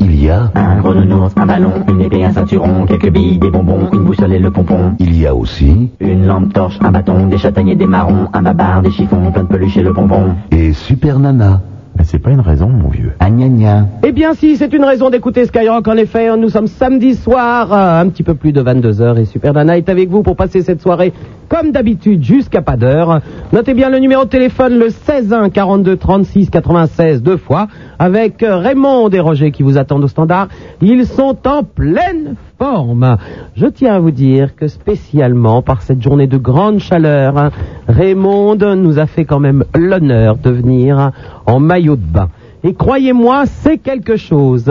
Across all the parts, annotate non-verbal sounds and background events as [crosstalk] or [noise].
Il y a... Un gros nounours, un ballon, une épée, un ceinturon, quelques billes, des bonbons, une boussole et le pompon. Il y a aussi... Une lampe torche, un bâton, des châtaigniers, des marrons, un babar, des chiffons, plein de peluches et le bonbon. Et Super Nana. Mais c'est pas une raison, mon vieux. Ah gna gna. Eh bien si, c'est une raison d'écouter Skyrock, en effet, nous sommes samedi soir, euh, un petit peu plus de 22h, et Super Nana est avec vous pour passer cette soirée, comme d'habitude, jusqu'à pas d'heure. Notez bien le numéro de téléphone, le 16 1 42 36 96, deux fois, avec euh, Raymond et Roger qui vous attendent au standard. Ils sont en pleine forme. Je tiens à vous dire que spécialement par cette journée de grande chaleur, hein, Raymond nous a fait quand même l'honneur de venir en maillot de bain. Et croyez-moi, c'est quelque chose.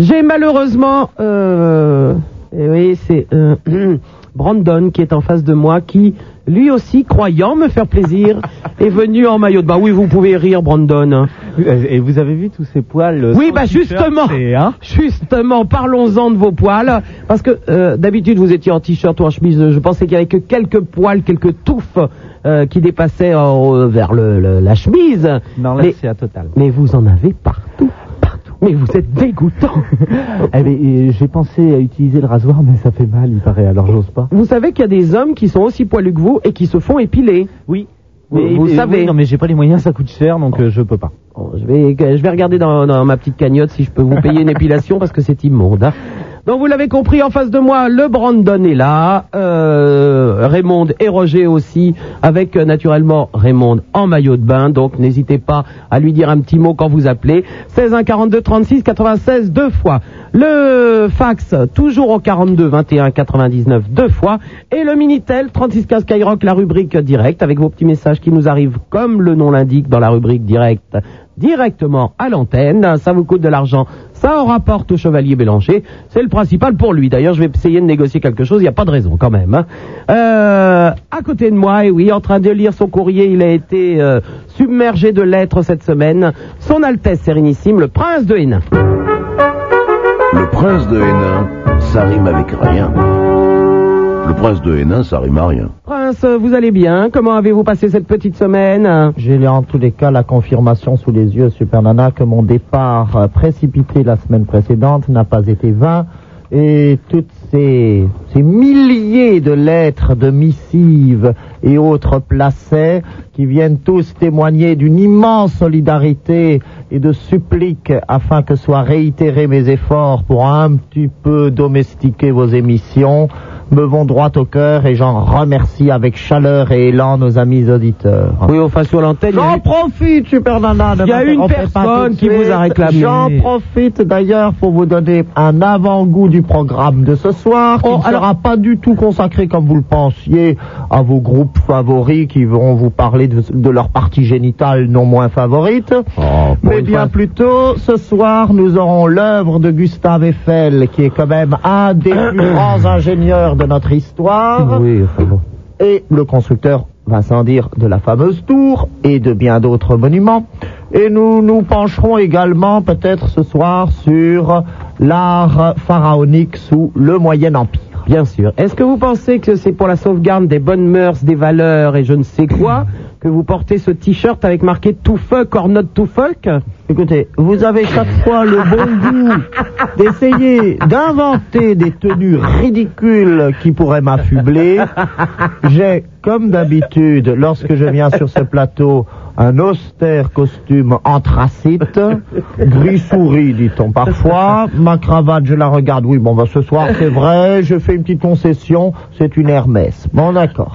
J'ai malheureusement, euh, eh oui, c'est euh, [clears throat] Brandon qui est en face de moi, qui lui aussi, croyant me faire plaisir, [laughs] est venu en maillot de bain. Oui, vous pouvez rire, Brandon. Et vous avez vu tous ces poils euh, Oui, bah justement, hein justement, parlons-en de vos poils, parce que euh, d'habitude vous étiez en t-shirt ou en chemise. Je pensais qu'il y avait que quelques poils, quelques touffes euh, qui dépassaient euh, vers le, le- la chemise. Non, là, mais, c'est à total. mais vous en avez partout. Mais vous êtes dégoûtant. [laughs] Eh ben, euh, j'ai pensé à utiliser le rasoir, mais ça fait mal, il paraît, alors j'ose pas. vous savez qu'il y a des hommes qui sont aussi poilus que vous et qui se font épiler. Oui. Vous- Mais- vous euh, savez. oui, non, mais j'ai pas les moyens, ça coûte cher, donc euh, je peux pas. Bon, je vais, je vais regarder dans, dans ma petite cagnotte si je peux vous payer une épilation parce que c'est immonde. hein. Donc vous l'avez compris, en face de moi, le Brandon est là, euh, Raymond et Roger aussi, avec euh, naturellement Raymond en maillot de bain. Donc n'hésitez pas à lui dire un petit mot quand vous appelez. 16 1 42 36 96 deux fois. Le fax toujours au 42 21 99 deux fois et le minitel 36 15 Skyrock la rubrique direct avec vos petits messages qui nous arrivent comme le nom l'indique dans la rubrique direct directement à l'antenne. Ça vous coûte de l'argent, ça en rapporte au chevalier Bélanger. C'est le principal pour lui. D'ailleurs, je vais essayer de négocier quelque chose. Il n'y a pas de raison quand même. hein. Euh, à côté de moi, et oui, en train de lire son courrier, il a été euh, submergé de lettres cette semaine. Son Altesse Sérénissime, le Prince de Hénin. Le prince de Hénin, ça rime avec rien. Le prince de Hénin, ça rime à rien. Prince, vous allez bien? Comment avez-vous passé cette petite semaine? J'ai en tous les cas la confirmation sous les yeux, Super Nana, que mon départ euh, précipité la semaine précédente n'a pas été vain. Et toutes ces, ces milliers de lettres, de missives et autres placets qui viennent tous témoigner d'une immense solidarité et de suppliques afin que soient réitérés mes efforts pour un petit peu domestiquer vos émissions me vont droit au cœur et j'en remercie avec chaleur et élan nos amis auditeurs. Oui, enfin sur l'antenne. J'en eu- profite, Super Nana. Il y a une personne qui vous a réclamé. J'en profite d'ailleurs pour vous donner un avant-goût du programme de ce soir, qui Oh, ne alors- sera pas du tout consacré, comme vous le pensiez, à vos groupes favoris qui vont vous parler de, de leur partie génitale non moins favorite. pour Mais bien fois. plutôt, ce soir, nous aurons l'œuvre de Gustave Eiffel, qui est quand même un des [clears throat] plus grands ingénieurs de notre histoire. Oui, enfin bon. Et le constructeur va sans dire de la fameuse tour et de bien d'autres monuments. Et nous nous pencherons également peut-être ce soir sur l'art pharaonique sous le Moyen Empire. Bien sûr. Est-ce que vous pensez que c'est pour la sauvegarde des bonnes mœurs, des valeurs et je ne sais quoi que vous portez ce t-shirt avec marqué to fuck or not to fuck Écoutez, vous avez chaque fois le bon [laughs] goût d'essayer d'inventer des tenues ridicules qui pourraient m'affubler. J'ai, comme d'habitude, lorsque je viens sur ce plateau, un austère costume anthracite, gris souris, dit-on parfois. Ma cravate, je la regarde. Oui, bon, bah, ce soir, c'est vrai, je fais une petite concession, c'est une Hermès. Bon, d'accord.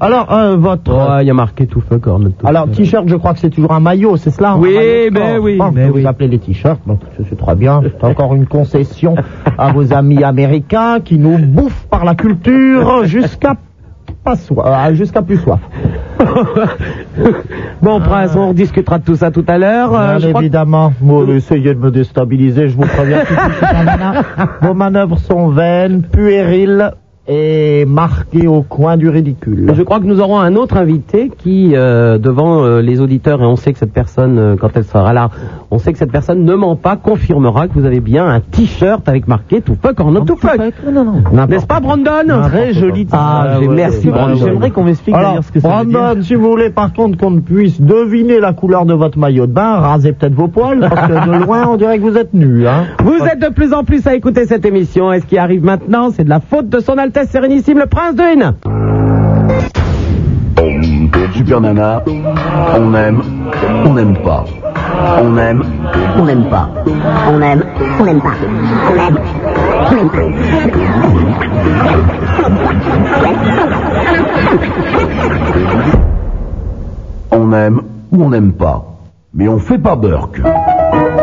Alors, euh, votre... Ouais, il y a marqué to fuck or not to Alors, t-shirt, je crois que c'est toujours un maillot, c'est cela Oui, ben sport. Oui, Bon, vous appelez les t-shirts, donc c'est très bien. C'est encore une concession à vos amis américains qui nous bouffent par la culture jusqu'à pas soif, euh, jusqu'à plus soif. [laughs] Bon, Prince, on discutera de tout ça tout à l'heure. Euh, Bien que- évidemment, vous essayez de me déstabiliser, je vous préviens. [laughs] Vos manœuvres sont vaines, puériles est marqué au coin du ridicule. Je crois que nous aurons un autre invité qui, euh, devant euh, les auditeurs, et on sait que cette personne, euh, quand elle sera là, on sait que cette personne ne ment pas, confirmera que vous avez bien un t-shirt avec marqué tout fuck or not to fuck. Non, non, non. N'est-ce pas, Brandon Très joli t-shirt. Ah, ouais, merci, ouais, Brandon. J'aimerais qu'on m'explique Alors, d'ailleurs ce que ça veut Brandon, dire. si vous voulez par contre qu'on puisse deviner la couleur de votre maillot de bain, rasez peut-être vos poils, parce que de loin on dirait que vous êtes nu. Hein. Vous êtes de plus en plus à écouter cette émission, et ce qui arrive maintenant, c'est de la faute de son Altesse Sérénissime, le Prince de Hénin. Super Nana, on aime, on n'aime pas. On aime, On n'aime pas. On aime, on n'aime pas. On aime, on n'aime pas. on aime ou on n'aime pas. Mais on fait pas Burke.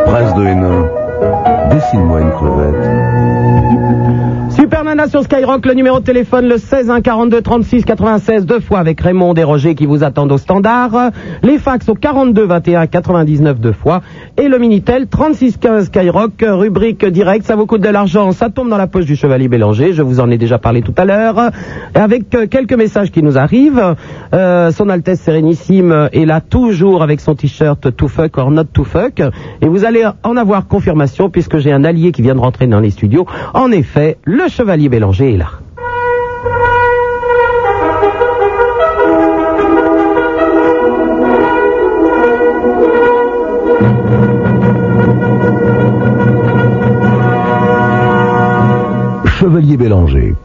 Prince de Hénin, dessine-moi une crevette. Super Nana sur Skyrock, le numéro de téléphone le 16 1 42 36 96 deux fois avec Raymond et Roger qui vous attendent au standard. Les fax au 42 21 99 deux fois et le Minitel 36 15 Skyrock rubrique direct. Ça vous coûte de l'argent, ça tombe dans la poche du Chevalier Bélanger. Je vous en ai déjà parlé tout à l'heure. Avec euh, quelques messages qui nous arrivent, euh, Son Altesse Sérénissime est là toujours avec son t-shirt To fuck or not to fuck et vous allez en avoir confirmation puisque j'ai un allié qui vient de rentrer dans les studios. En effet, le Chevalier Bélanger est là. Chevalier Bélanger.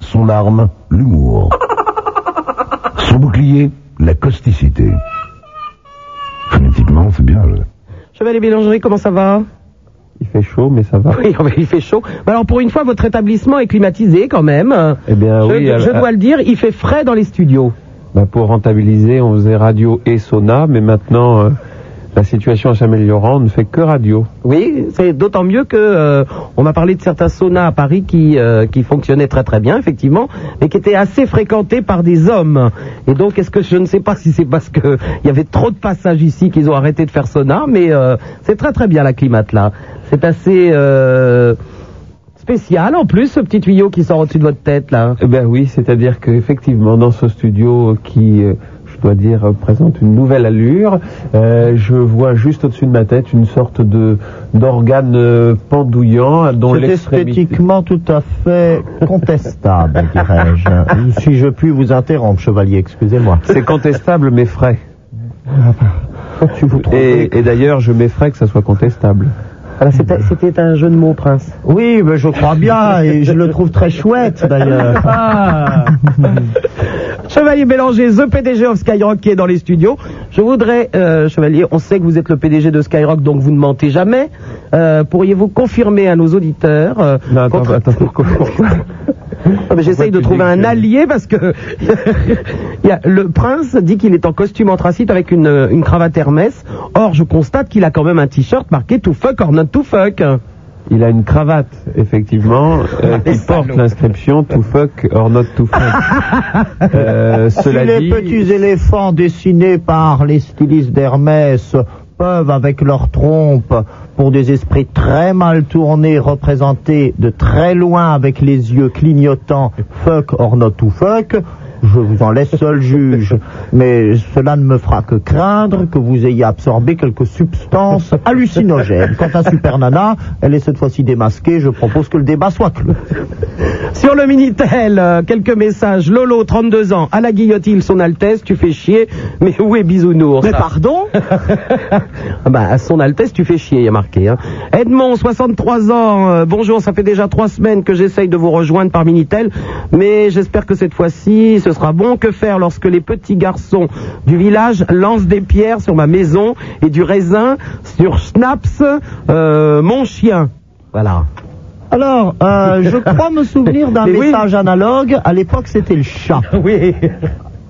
Son arme, l'humour. Son bouclier, la causticité. Phonétiquement, c'est bien. je- Chevalier Bélanger, comment ça va? Il fait chaud, mais ça va. Oui, [laughs] il fait chaud. Alors pour une fois, votre établissement est climatisé quand même. Eh bien, je, oui. je dois le dire, il fait frais dans les studios. bah, pour rentabiliser, on faisait radio et sauna, mais maintenant, euh, la situation s'améliorant, on ne fait que radio. Oui, c'est d'autant mieux que euh, on m'a parlé de certains saunas à Paris qui euh, qui fonctionnaient très très bien effectivement, mais qui étaient assez fréquentés par des hommes. Et donc est-ce que je ne sais pas si c'est parce que il y avait trop de passages ici qu'ils ont arrêté de faire sauna, mais euh, c'est très très bien la climate là. C'est assez euh, spécial en plus ce petit tuyau qui sort au-dessus de votre tête là. Eh ben oui, c'est-à-dire qu'effectivement, dans ce studio qui, euh, dois dire, présente une nouvelle allure, euh, je vois juste au-dessus de ma tête une sorte de d'organe euh, pendouillant dont C'est l'extrémité... esthétiquement tout à fait contestable, [laughs] dirais-je. si je puis vous interrompre, chevalier, excusez-moi. C'est contestable, mais frais. Vous Et, et d'ailleurs, je m'effraie que ça soit contestable. Voilà, c'était c'était un jeu de mots, Prince. Oui, mais je crois bien, et je le trouve très chouette d'ailleurs. [laughs] Ah. Chevalier Bélanger, The PDG of Skyrock qui est dans les studios. Je voudrais, euh, Chevalier, on sait que vous êtes le PDG de Skyrock, donc vous ne mentez jamais. Euh, Pourriez-vous confirmer à nos auditeurs euh, Non, attends, contre- attends, [laughs] pourquoi, pourquoi Ah, J'essaye de trouver un allié parce que [laughs] il y a- le prince dit qu'il est en costume anthracite avec une, une cravate Hermès. Or, je constate qu'il a quand même un t-shirt marqué To fuck or not to fuck. Il a une cravate, effectivement, [laughs] euh, qui porte l'inscription To fuck or not to fuck. [laughs] Euh, Si cela les dit, petits éléphants dessinés par les stylistes d'Hermès peuvent, avec leur trompe, pour des esprits très mal tournés, représenter de très loin avec les yeux clignotants fuck or not to fuck, je vous en laisse seul juge. Mais cela ne me fera que craindre que vous ayez absorbé quelques substances hallucinogènes. Quant à Super Nana, elle est cette fois-ci démasquée. Je propose que le débat soit clos. Sur le Minitel, euh, quelques messages. Lolo, 32 ans, à la guillotine, son Altesse, tu fais chier, mais où est Bisounours? Mais pardon? Ah [laughs] bah, à son Altesse, tu fais chier, il y a marqué. Hein. Edmond, 63 ans, euh, bonjour, ça fait déjà trois semaines que j'essaye de vous rejoindre par Minitel, mais j'espère que cette fois-ci, ce sera bon. Que faire lorsque les petits garçons du village lancent des pierres sur ma maison et du raisin sur Schnaps, euh, mon chien? Voilà. Alors, euh, je [laughs] crois me souvenir d'un Mais oui. message analogue. À l'époque, c'était le chat. [laughs] Oui.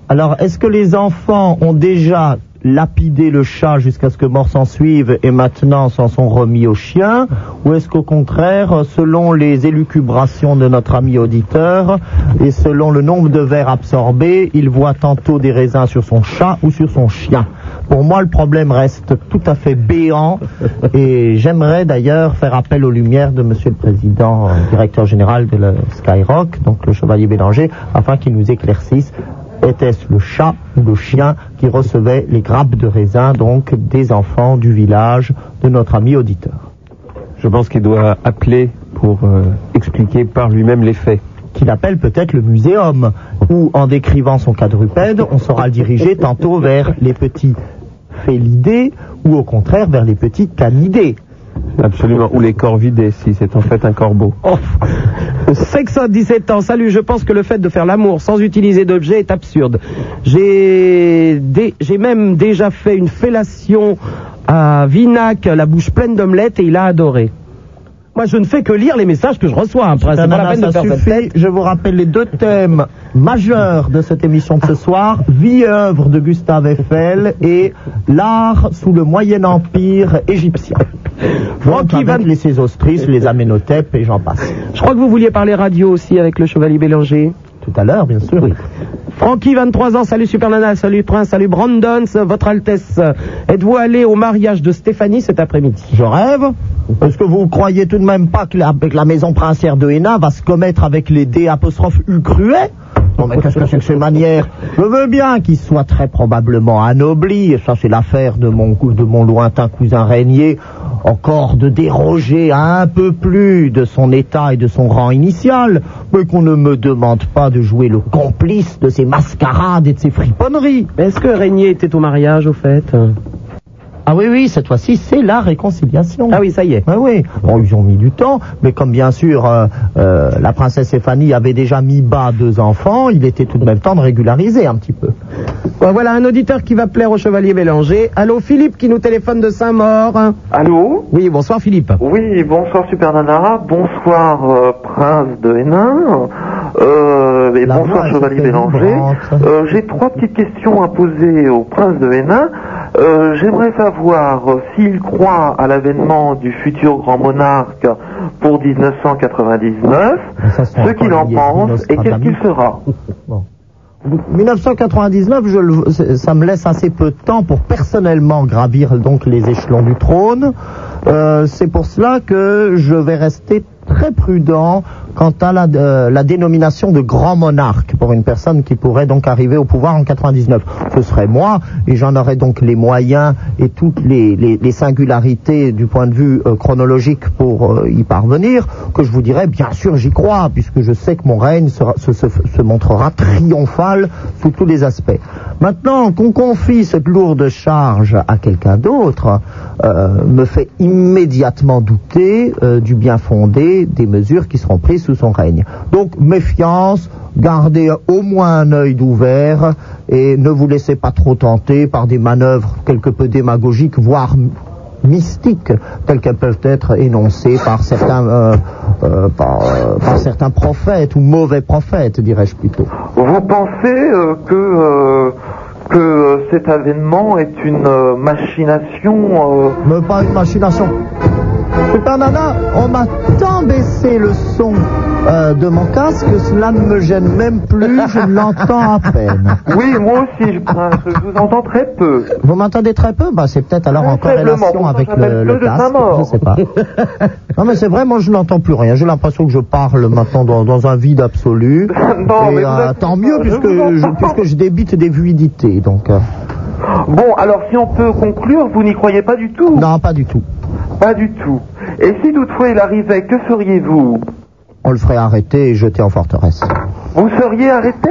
Alors, est-ce que les enfants ont déjà lapidé le chat jusqu'à ce que mort s'en suive et maintenant s'en sont remis au chien Ou est-ce qu'au contraire, selon les élucubrations de notre ami auditeur et selon le nombre de verres absorbés, il voit tantôt des raisins sur son chat ou sur son chien? Pour moi, le problème reste tout à fait béant et j'aimerais d'ailleurs faire appel aux lumières de Monsieur le Président, euh, directeur général de la Skyrock, donc le Chevalier Bélanger, afin qu'il nous éclaircisse. Était-ce le chat ou le chien qui recevait les grappes de raisin, donc des enfants du village de notre ami auditeur Je pense qu'il doit appeler pour euh, expliquer par lui-même les faits. qu'il appelle peut-être le muséum, où en décrivant son quadrupède, on saura le diriger tantôt vers les petits félidés ou au contraire vers les petits canidés. Absolument. Ou les corvidés, si c'est en fait un corbeau. Oh. Sexe à 17 ans, salut, je pense que le fait de faire l'amour sans utiliser d'objet est absurde. J'ai même déjà fait une fellation à Vinac, la bouche pleine d'omelettes, et il a adoré. Moi, je ne fais que lire les messages que je reçois. Après, c'est pas la Nana, peine de ça faire cette suffit. tête. Je vous rappelle les deux thèmes majeurs de cette émission de ce soir vie et œuvre de Gustave Eiffel et l'art sous le Moyen Empire égyptien. Francky Van- les Sésostris, les Aménotep et j'en passe. Je crois que vous vouliez parler radio aussi avec le Chevalier Bélanger. Tout à l'heure, bien sûr. Francky, 23 ans, salut Super Nana, salut Prince, salut Brandon, votre Altesse. Êtes-vous allé au mariage de Stéphanie cet après-midi? Je rêve. Est-ce que vous croyez tout de même pas que la, la maison princière de Hénin va se commettre avec les D apostrophe U cruet? Non mais qu'est-ce que c'est que ces manières? Je veux bien qu'il soit très probablement anobli, et ça c'est l'affaire de mon, de mon lointain cousin Régnier, encore de déroger un peu plus de son état et de son rang initial, mais qu'on ne me demande pas de jouer le complice de ces mascarades et de ces friponneries. Est-ce que Régnier était au mariage, au fait? Ah oui, oui, cette fois-ci, c'est la réconciliation. Ah oui, ça y est. Oui, oui. Bon, ils ont mis du temps, mais comme bien sûr euh, euh, la princesse Stéphanie avait déjà mis bas deux enfants, il était tout de même temps de régulariser un petit peu. Ouais, voilà un auditeur qui va plaire au Chevalier Bélanger. Allô, Philippe qui nous téléphone de Saint-Maur. Allô Oui, bonsoir Philippe. Oui, bonsoir Super Nana, bonsoir euh, Prince de Hénin, euh, La bonsoir Chevalier Bélanger. Euh, J'ai trois petites questions à poser au Prince de Hénin. Euh, J'aimerais savoir euh, s'il croit à l'avènement du futur grand monarque pour 1999, Ça, ce qu'il en pense et qu'est-ce qu'il fera. [laughs] 1999, je le- c'est- ça me laisse assez peu de temps pour personnellement gravir donc les échelons du trône. Euh, c'est pour cela que je vais rester très prudent quant à la, euh, la dénomination de grand monarque pour une personne qui pourrait donc arriver au pouvoir en 99. Ce serait moi et j'en aurais donc les moyens et toutes les, singularités du point de vue euh, chronologique pour euh, y parvenir que je vous dirais bien sûr j'y crois puisque je sais que mon règne se, montrera triomphal sous tous les aspects. Maintenant qu'on confie cette lourde charge à quelqu'un d'autre me fait immédiatement douter du bien fondé des mesures qui seront prises sous son règne. Donc méfiance, gardez au moins un œil d'ouvert et ne vous laissez pas trop tenter par des manœuvres quelque peu démagogiques, voire mystiques, telles qu'elles peuvent être énoncées par certains, euh, euh, par, euh, par certains prophètes ou mauvais prophètes, dirais-je plutôt. Vous pensez que, que cet avènement est une machination Mais pas une machination. Super Nana, on m'a tant baissé le son euh, de mon casque que cela ne me gêne même plus, je [laughs] l'entends à peine. Oui, moi aussi, je, Prince, je vous entends très peu. Vous m'entendez très peu? Bah, C'est peut-être alors en corrélation avec le, casque, je sais pas. [laughs] non mais c'est vrai, moi je n'entends plus rien. J'ai l'impression que je parle maintenant dans, dans un vide absolu. [laughs] Non, Et mais euh, êtes- tant mieux puisque je, puisque je débite des fluidités. Donc euh, Bon, alors si on peut conclure, vous n'y croyez pas du tout non, pas du tout. Pas du tout. Et si toutefois il arrivait, que feriez-vous On le ferait arrêter et jeter en forteresse. Vous seriez arrêté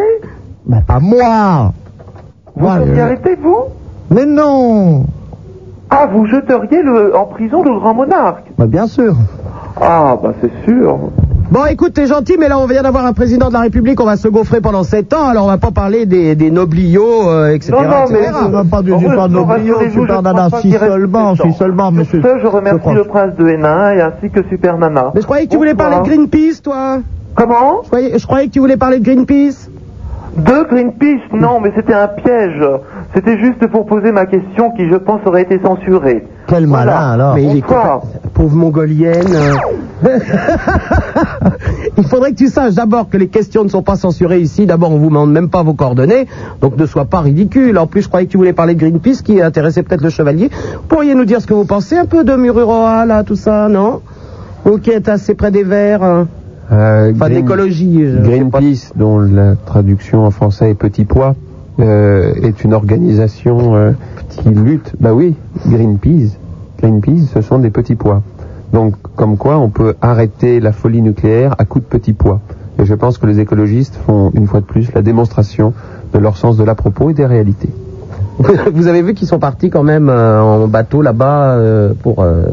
Mais pas moi. Vous Moi, seriez arrêté, vous Mais non. Ah, vous jeteriez le, en prison le grand monarque Mais bien sûr. Ah, bah c'est sûr. Bon, écoute, t'es gentil, mais là, on vient d'avoir un président de la République, on va se gaufrer pendant 7 ans, alors on va pas parler des, des nobliaux, euh, etc. Non, non, mais même pas du Super je si seulement, sept si seulement, monsieur. je remercie le prince de Hénin et ainsi que Super Nana. Mais je croyais que tu voulais parler de Greenpeace, toi. Comment Je croyais, je croyais que tu voulais parler de Greenpeace. De Greenpeace Non, mais c'était un piège. C'était juste pour poser ma question qui, je pense, aurait été censurée. Quel Voilà. malin alors. Mais il est compa- pauvre mongolienne. euh. [laughs] Il faudrait que tu saches d'abord que les questions ne sont pas censurées ici. D'abord, on vous demande même pas vos coordonnées, donc ne sois pas ridicule. En plus, je croyais que tu voulais parler de Greenpeace, qui intéressait peut-être le chevalier. Vous pourriez nous dire ce que vous pensez un peu de Mururoa, là, tout ça, non? Vous qui êtes assez près des Verts, hein. Euh, enfin d'écologie. Greenpeace, dont la traduction en français est Petit Pois, euh, est une organisation euh, qui lutte. Bah oui, Greenpeace. Ce sont des petits pois. Donc, comme quoi, on peut arrêter la folie nucléaire à coups de petits pois. Et je pense que les écologistes font une fois de plus la démonstration de leur sens de l'à-propos et des réalités. [laughs] Vous avez vu qu'ils sont partis quand même euh, en bateau là-bas euh, pour. euh,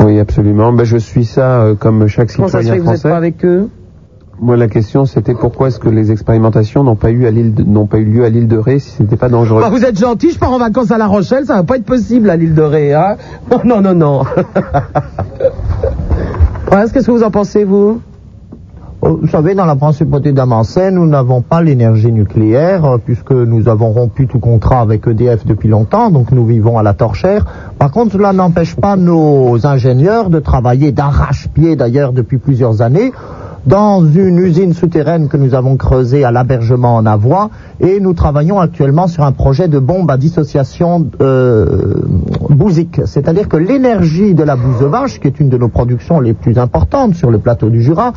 Oui, absolument. Ben, je suis ça comme chaque Comment ça se citoyen fait que vous n'êtes français. pas avec eux? Moi, la question, c'était pourquoi est-ce que les expérimentations n'ont pas eu à l'île de- n'ont pas eu lieu à l'île de Ré si c'était pas dangereux? Bah, vous êtes gentil, je pars en vacances à La Rochelle, ça va pas être possible à l'île de Ré, hein? Non, non, non, non. [laughs] Prince, qu'est-ce que vous en pensez, vous? Oh, Vous savez, dans la principauté d'Amancet, nous n'avons pas l'énergie nucléaire, euh, puisque nous avons rompu tout contrat avec EDF depuis longtemps, donc nous vivons à la torchère. Par contre, cela n'empêche pas nos ingénieurs de travailler d'arrache-pied, d'ailleurs, depuis plusieurs années, dans une usine souterraine que nous avons creusée à l'Abergement en Avoie, et nous travaillons actuellement sur un projet de bombe à dissociation euh, bousique. C'est-à-dire que l'énergie de la bouse de vache, qui est une de nos productions les plus importantes sur le plateau du Jura,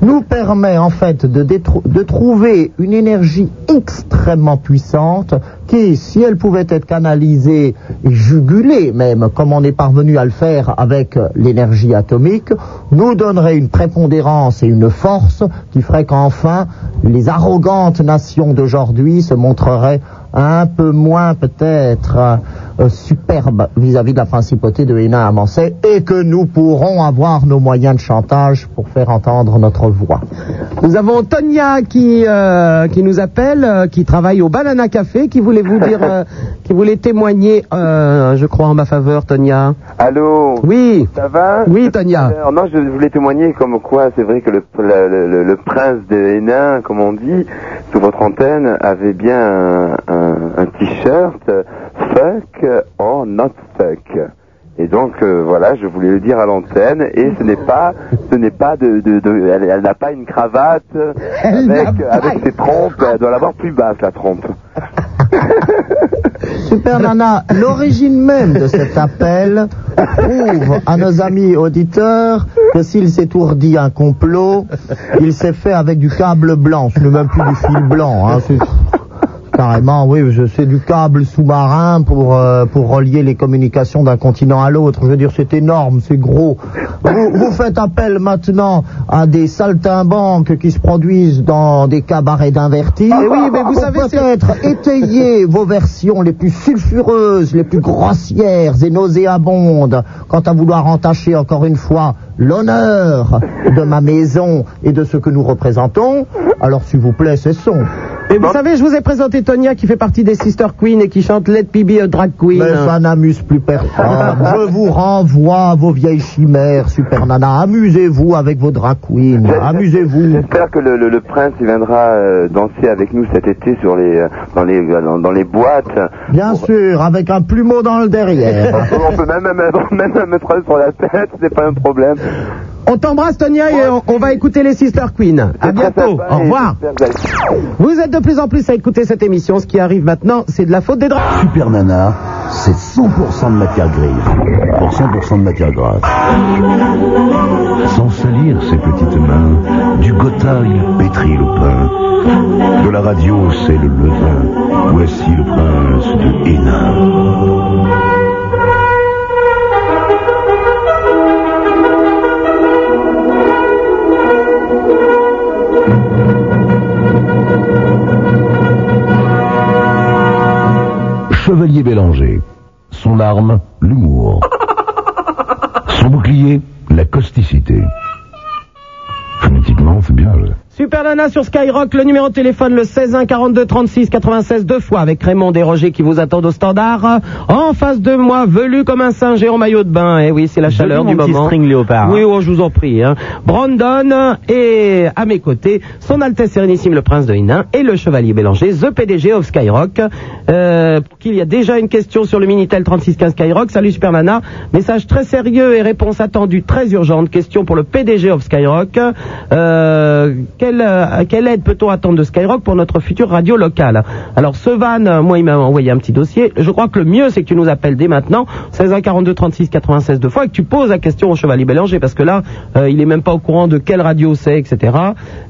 nous permet en fait de, de trouver une énergie extrêmement puissante qui, si elle pouvait être canalisée jugulée même, comme on est parvenu à le faire avec l'énergie atomique, nous donnerait une prépondérance et une force qui ferait qu'enfin les arrogantes nations d'aujourd'hui se montreraient un peu moins peut-être euh, superbes vis-à-vis de la principauté de Hénin à Mansay et que nous pourrons avoir nos moyens de chantage pour faire entendre notre voix. Nous avons Tonia qui, euh, qui nous appelle, euh, qui travaille au Banana Café, qui voulait vous dire, [laughs] qui voulait témoigner, je crois, en ma faveur, Tonia. Allô Oui. Ça va Oui, Tonia. Alors, non, je voulais témoigner comme quoi c'est vrai que le, le, le- le prince de Hénin, comme on dit, sous votre antenne, avait bien un, un- un t-shirt fuck or not fuck. Et donc euh, voilà, je voulais le dire à l'antenne et ce n'est pas, ce n'est pas de, de, de- elle, elle n'a pas une cravate avec, avec ses trompes, elle doit l'avoir plus basse la trompe. [laughs] Super Nana, l'origine même de cet appel prouve à nos amis auditeurs que s'il s'étourdit un complot, il s'est fait avec du câble blanc. Ce n'est même plus du fil blanc. Hein, Carrément, oui, je sais du câble sous-marin pour, euh, pour relier les communications d'un continent à l'autre. Je veux dire, c'est énorme, c'est gros. Vous, vous faites appel maintenant à des saltimbanques qui se produisent dans des cabarets d'invertis. Eh oui, mais vous Pour savez, c'est- peut-être étayer vos versions les plus sulfureuses, les plus grossières et nauséabondes, quant à vouloir entacher encore une fois l'honneur de ma maison et de ce que nous représentons, alors s'il vous plaît, cessons. Et vous savez, je vous ai présenté Tonia qui fait partie des Sister Queen et qui chante Let Me Be a Drag Queen. Mais ça n'amuse plus personne. [laughs] Je vous renvoie à vos vieilles chimères, Super Nana. Amusez-vous avec vos drag queens. Amusez-vous. J'espère que le, le- le prince il viendra euh, danser avec nous cet été sur les euh, dans les dans, dans les boîtes. Bien sûr, avec un plumeau dans le derrière. [laughs] On peut même même, même [laughs] mettre un sur la tête, c'est pas un problème. On t'embrasse Tonia et on, on va écouter les Sister Queen. À bientôt. Au revoir. Vous êtes de plus en plus à écouter cette émission. Ce qui arrive maintenant, c'est de la faute des draps. Super Nana, c'est 100% de matière grise pour 100% de matière grasse. Sans salir ses petites mains, du gotha il pétrit le pain. De la radio c'est le levain. Voici le prince de Hénin. Chevalier Bélanger. Son arme, l'humour. Son bouclier, la causticité. Super Nana sur Skyrock, le numéro de téléphone le 16 1 42 36 96 deux fois avec Raymond et Roger qui vous attendent au standard. En face de moi, velu comme un singe et en maillot de bain. Eh oui, c'est la chaleur du moment. string léopard. Oui, oh, je vous en prie. Hein. Brandon et à mes côtés, son Altesse Sérénissime le Prince de Hénin et le Chevalier Bélanger, the PDG of Skyrock. Euh, pour qu'il y a déjà une question sur le Minitel 3615 Skyrock. Salut Super Nana. Message très sérieux et réponse attendue très urgente. Question pour le PDG of Skyrock. Euh, quelle, euh, quelle aide peut-on attendre de Skyrock pour notre future radio locale Alors ce van, euh, moi il m'a envoyé un petit dossier. Je crois que le mieux c'est que tu nous appelles dès maintenant, 16 1 42 36 96 deux fois, et que tu poses la question au Chevalier Bélanger parce que là euh, il est même pas au courant de quelle radio c'est, etc.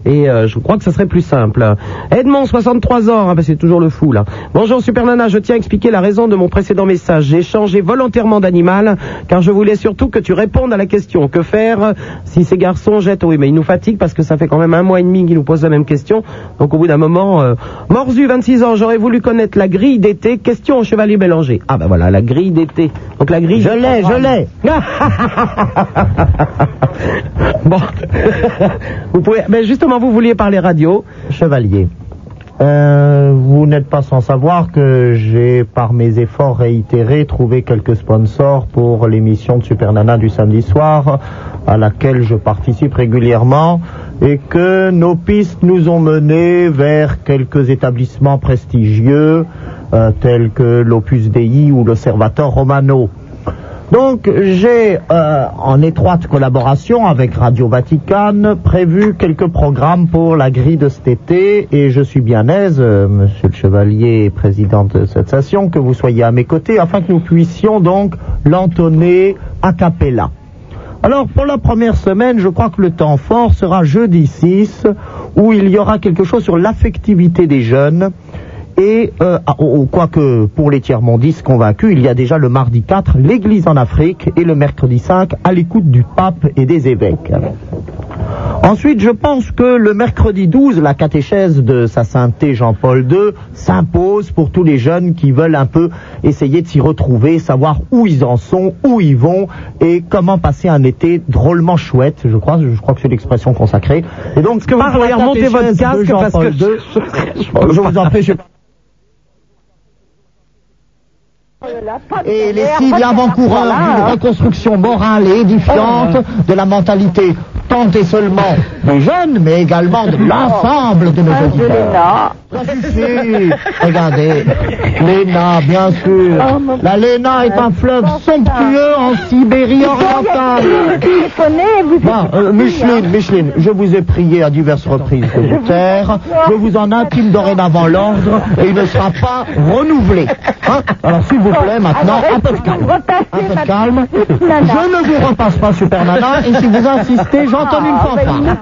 Et euh, je crois que ça serait plus simple. Edmond, 63 ans, ah ben, c'est toujours le fou là. Bonjour Super Nana, je tiens à expliquer la raison de mon précédent message. J'ai changé volontairement d'animal car je voulais surtout que tu répondes à la question. Que faire si ces garçons jettent Oui, mais ils nous fatiguent parce que ça fait quand même un mois et demi qu'ils nous posent la même question. Donc au bout d'un moment, euh... Morzu, 26 ans, j'aurais voulu connaître la grille d'été. Question au Chevalier Bélanger. Ah ben voilà, la grille d'été. Donc la grille. Je l'ai, je l'ai. [laughs] bon, [laughs] vous pouvez. Mais justement, vous vouliez parler radio. Chevalier. Euh, vous n'êtes pas sans savoir que j'ai, par mes efforts réitérés, trouvé quelques sponsors pour l'émission de Super Nana du samedi soir, à laquelle je participe régulièrement, et que nos pistes nous ont menés vers quelques établissements prestigieux, euh, tels que l'Opus Dei ou l'Observateur Romano. Donc j'ai, euh, en étroite collaboration avec Radio Vatican, prévu quelques programmes pour la grille de cet été et je suis bien aise, euh, Monsieur le Chevalier, président de cette session, que vous soyez à mes côtés afin que nous puissions donc l'entonner a cappella. Alors pour la première semaine, je crois que le temps fort sera jeudi 6, où il y aura quelque chose sur l'affectivité des jeunes. Et euh, ah, oh, quoique pour les tiers-mondistes convaincus, il y a déjà le mardi 4 l'Église en Afrique et le mercredi 5 à l'écoute du pape et des évêques. Ensuite, je pense que le mercredi 12, la catéchèse de sa sainteté Jean-Paul II s'impose pour tous les jeunes qui veulent un peu essayer de s'y retrouver, savoir où ils en sont, où ils vont et comment passer un été drôlement chouette, je crois, je crois que c'est l'expression consacrée. Et donc, Est-ce que vous par pourriez remonter votre casque parce que [laughs] je vous en prie, je et les signes avant-coureurs d'une reconstruction morale et édifiante de la mentalité tant et seulement des jeunes, mais également de l'ensemble de nos auditeurs. Ça suffit. Regardez, l'ENA, bien sûr. La LENA est un fleuve somptueux en Sibérie orientale. Euh, Micheline, Micheline, je vous ai prié à diverses reprises de vous taire. Je vous en intime dorénavant l'ordre et il ne sera pas renouvelé. Hein? Alors s'il vous plaît, maintenant, un peu de calme. Un peu de calme. Je ne vous repasse pas Super Nana et si vous insistez, j'entends une fanfare.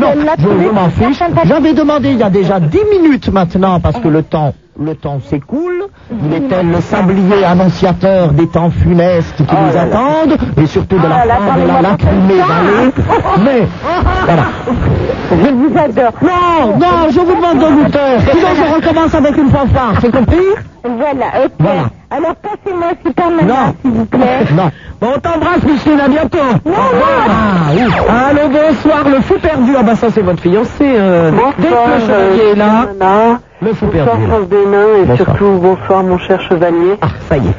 Non, je, m'en fiche. J'avais demandé il y a déjà dix minutes maintenant parce que le temps le temps s'écoule, il est tel le sablier annonciateur des temps funestes qui nous attendent, et surtout de la fin de la lacrymée. Mais, voilà. Je vous adore. Non, non, je vous demande de vous taire. Sinon, je recommence avec une fanfare, c'est compris? Voilà, ok. Voilà. Alors passez-moi Super Nana, Non. s'il vous plaît. Non. Bon, on t'embrasse, Micheline, à bientôt. Ah, oui. Allô, bonsoir, le fou perdu. Ah bah ça, c'est votre fiancé. Euh, dès que le chevalier est là, le fou Bonsoir perdu. France Nains et Bonsoir. surtout bonsoir mon cher chevalier. Ah, ça y est.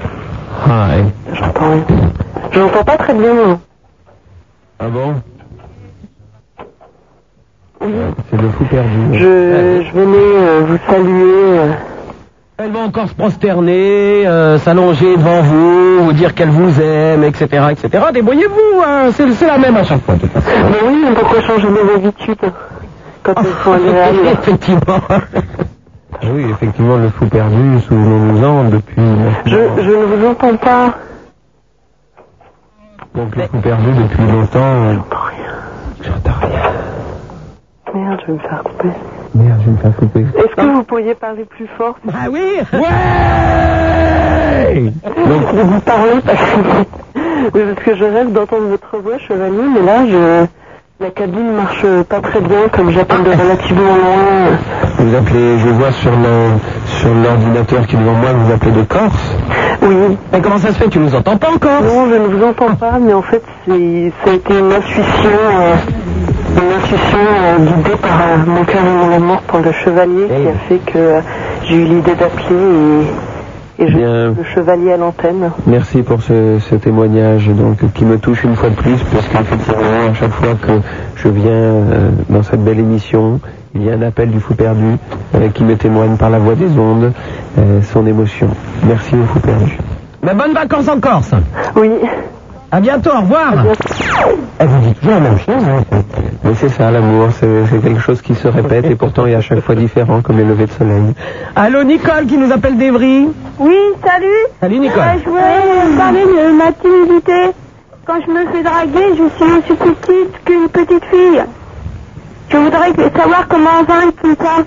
Ah, ouais. J'entends rien. Je n'entends pas très bien. moi. Ah bon C'est le fou perdu. Je, je venais euh, vous saluer. euh, Elle va encore se prosterner, euh, s'allonger devant vous, vous dire qu'elle vous aime, etc., etc. Débrouillez-vous, hein, c'est c'est la même à chaque fois, de toute façon. Mais oui, mais pourquoi changer mes habitudes quand elles sont [laughs] agréables Effectivement. Ah oui, effectivement, le fou perdu, souvenez-nous-en, depuis... je, je ne vous entends pas. Donc le fou perdu depuis longtemps... euh, J'entends rien. J'entends rien. Merde, je vais me faire couper. Merde, je vais me faire couper. Est-ce que vous pourriez parler plus fort Ah oui [laughs] Ouais Donc vous parlez parce que... Oui, parce que je rêve d'entendre votre voix, chevalier, mais là, je... la cabine marche pas très bien, comme j'appelle de relativement loin. Vous appelez, je vois sur le sur l'ordinateur qui est devant moi, vous appelez de Corse Oui. Mais comment ça se fait? Tu nous entends pas encore? Non, je ne vous entends pas, mais en fait, c'est, ça a été une intuition, euh, une intuition euh, guidée par euh, mon cœur et mon amour pour le chevalier qui a fait que euh, j'ai eu l'idée d'appeler et, et je Bien. le chevalier à l'antenne. Merci pour ce, ce témoignage donc qui me touche une fois de plus parce qu'effectivement à chaque fois que je viens euh, dans cette belle émission il y a un appel du fou perdu euh, qui me témoigne par la voix des ondes euh, son émotion. Merci au fou perdu. Mais bonnes vacances en Corse. Oui. À bientôt, au revoir. Elle vous dit toujours la même chose. hein. Mais c'est ça l'amour, c'est quelque chose qui se répète et pourtant est à chaque fois différent comme les levées de soleil. Allô, Nicole qui nous appelle d'Evry. Oui, salut. Salut, Nicole. Euh, je voulais parler de ma timidité. Quand je me fais draguer, je suis aussi petite qu'une petite fille. Je voudrais que- savoir comment vaincre tout ça.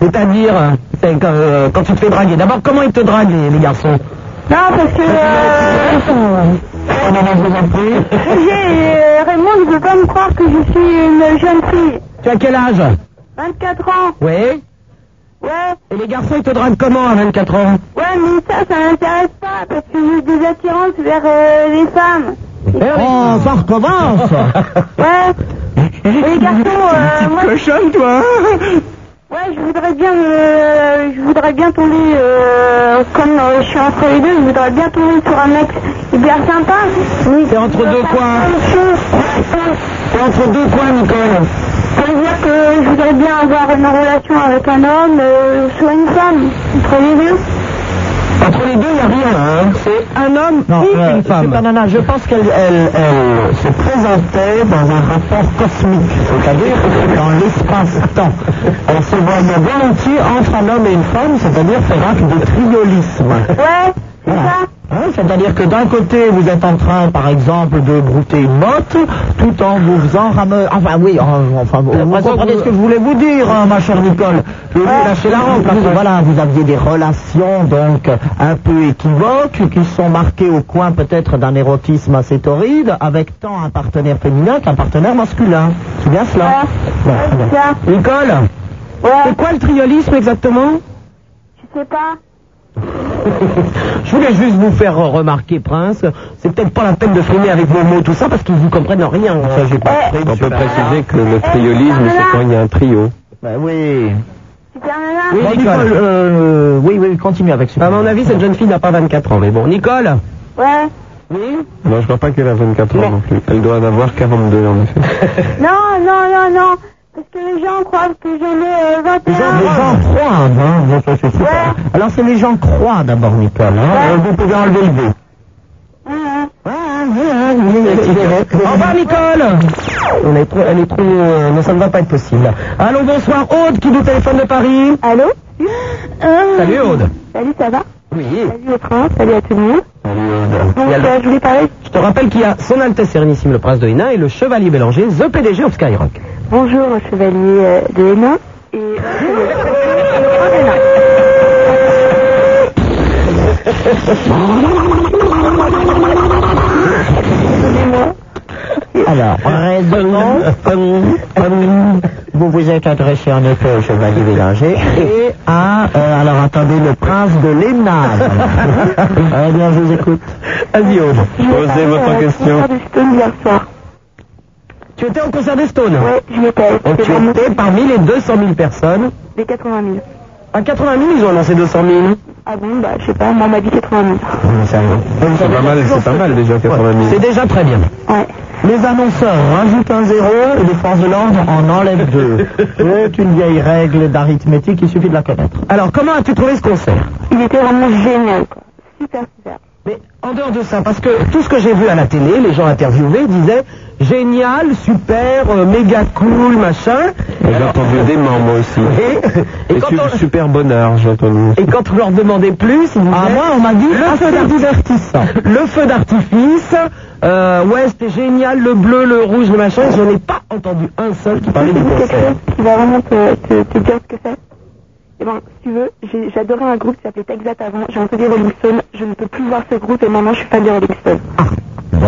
C'est-à-dire, c'est quand, euh, quand tu te fais draguer. D'abord, comment ils te draguent, les, les garçons? Non, parce que... Euh, j'ai, euh, Raymond ne veut pas me croire que je suis une jeune fille. Tu as quel âge? 24 ans. Oui. Ouais. Et les garçons, ils te draguent comment à 24 ans? Ouais, mais ça, ça m'intéresse pas, parce que j'ai des attirances vers euh, les femmes. Oh, ça recommence [laughs] Ouais. Et les garçons, euh, moi, Cochonne, toi ouais, je voudrais bien, euh, je voudrais bien tomber, euh, comme euh, je suis entre les deux, je voudrais bien tomber sur un mec hyper sympa. Mais C'est entre deux quoi C'est entre deux quoi, Nicole Ça veut dire que je voudrais bien avoir une relation avec un homme, euh, soit une femme, entre les deux. Entre les deux, il n'y a rien, hein. C'est un homme Non, et euh, une femme. Nana, je pense qu'elle elle, elle se présentait dans un rapport cosmique, c'est-à-dire dans l'espace-temps. Elle se voyait volontiers entre un homme et une femme, c'est-à-dire faire acte de triolisme. Ouais, Hein, C'est-à-dire que d'un côté, vous êtes en train, par exemple, de brouter une motte, tout en vous faisant ramer... Enfin, oui, en- enfin, vous, vous comprenez ce que je voulais vous dire, hein, ma chère Nicole. Je vais vous lâcher la rampe, parce que voilà, vous aviez des relations, donc, un peu équivoques, qui sont marquées au coin, peut-être, d'un érotisme assez torride, avec tant un partenaire féminin qu'un partenaire masculin. C'est bien cela. Bon, bien. Nicole, Ouais, c'est quoi le triolisme exactement? Je sais pas. [laughs] Je voulais juste vous faire remarquer, Prince, c'est peut-être pas la peine de frimer avec vos mots, tout ça, parce qu'ils vous comprennent rien. Ça, j'ai pas Eh, compris, On peut préciser que le triolisme c'est quand il y a un trio. Ben oui. Oui, Nicole. Euh, oui, oui, continue avec À Super mon avis, cette jeune fille n'a pas 24 ans, mais bon. Nicole Ouais. Oui Non, je crois pas qu'elle a 24 ans non plus. Elle doit en avoir 42 en effet. Non, non, non, non. Parce que les gens croient que j'en ai euh, 21 Les gens, les gens croient, hein. Bon, ça, c'est super. Ouais. Alors, c'est les gens croient d'abord, Nicole. Hein. Euh, Vous pouvez enlever le V. Hum, Au revoir, Nicole On est trop, Elle est trop... euh, non, ça ne va pas être possible. Allô, bonsoir, Aude, qui nous téléphone de Paris. Allô? Salut, Aude. Salut, ça va? Oui. Salut au prince, salut à tout le monde. Euh, je voulais parler. Je te rappelle qu'il y a son Altesse Sérénissime, le Prince de Hénin, et le Chevalier Bélanger, The PDG of Skyrock. Bonjour au chevalier euh, de Hénin. Et... [laughs] Alors, comme vous vous êtes adressé en effet au chevalier Bélanger et à, euh, alors attendez, le prince de l'Hénave. [laughs] eh bien, je vous écoute. Vas-y, Aude. Posez votre question. Tu étais au concert des Stones Ouais, j'y étais. Donc C'était tu étais parmi les 200 000 personnes. des 80 000. À 80 000, ils ont annoncé 200 000. Ah bon, bah je sais pas, moi on m'a dit 80 000. C'est pas mal, c'est pas mal déjà 80 000. C'est déjà très bien. Ouais. Les annonceurs rajoutent un zéro et les forces de l'ordre en enlèvent deux. C'est une vieille règle d'arithmétique, il suffit de la connaître. Alors, comment as-tu trouvé ce concert? Il était vraiment génial, quoi. Super, super. Mais en dehors de ça, parce que tout ce que j'ai vu à la télé, les gens interviewés disaient génial, super, euh, méga cool, machin. J'ai entendu des membres moi aussi. Et, et Et quand su- on, super bonheur, j'ai entendu. et quand on leur demandait plus, ils disaient Ah, moi, on m'a dit le feu assez d'artifice. Le feu d'artifice, euh, ouais, c'était génial, le bleu, le rouge, le machin. Je n'ai pas entendu un seul qui parlait du concert. va vraiment te, te, te dire ce que c'est? Et ben, si tu veux, j'adorais un groupe qui s'appelait Texas avant. J'ai entendu Rolling Stone. Je ne peux plus voir ce groupe et maintenant je suis fan de Rolling Stone. Bon,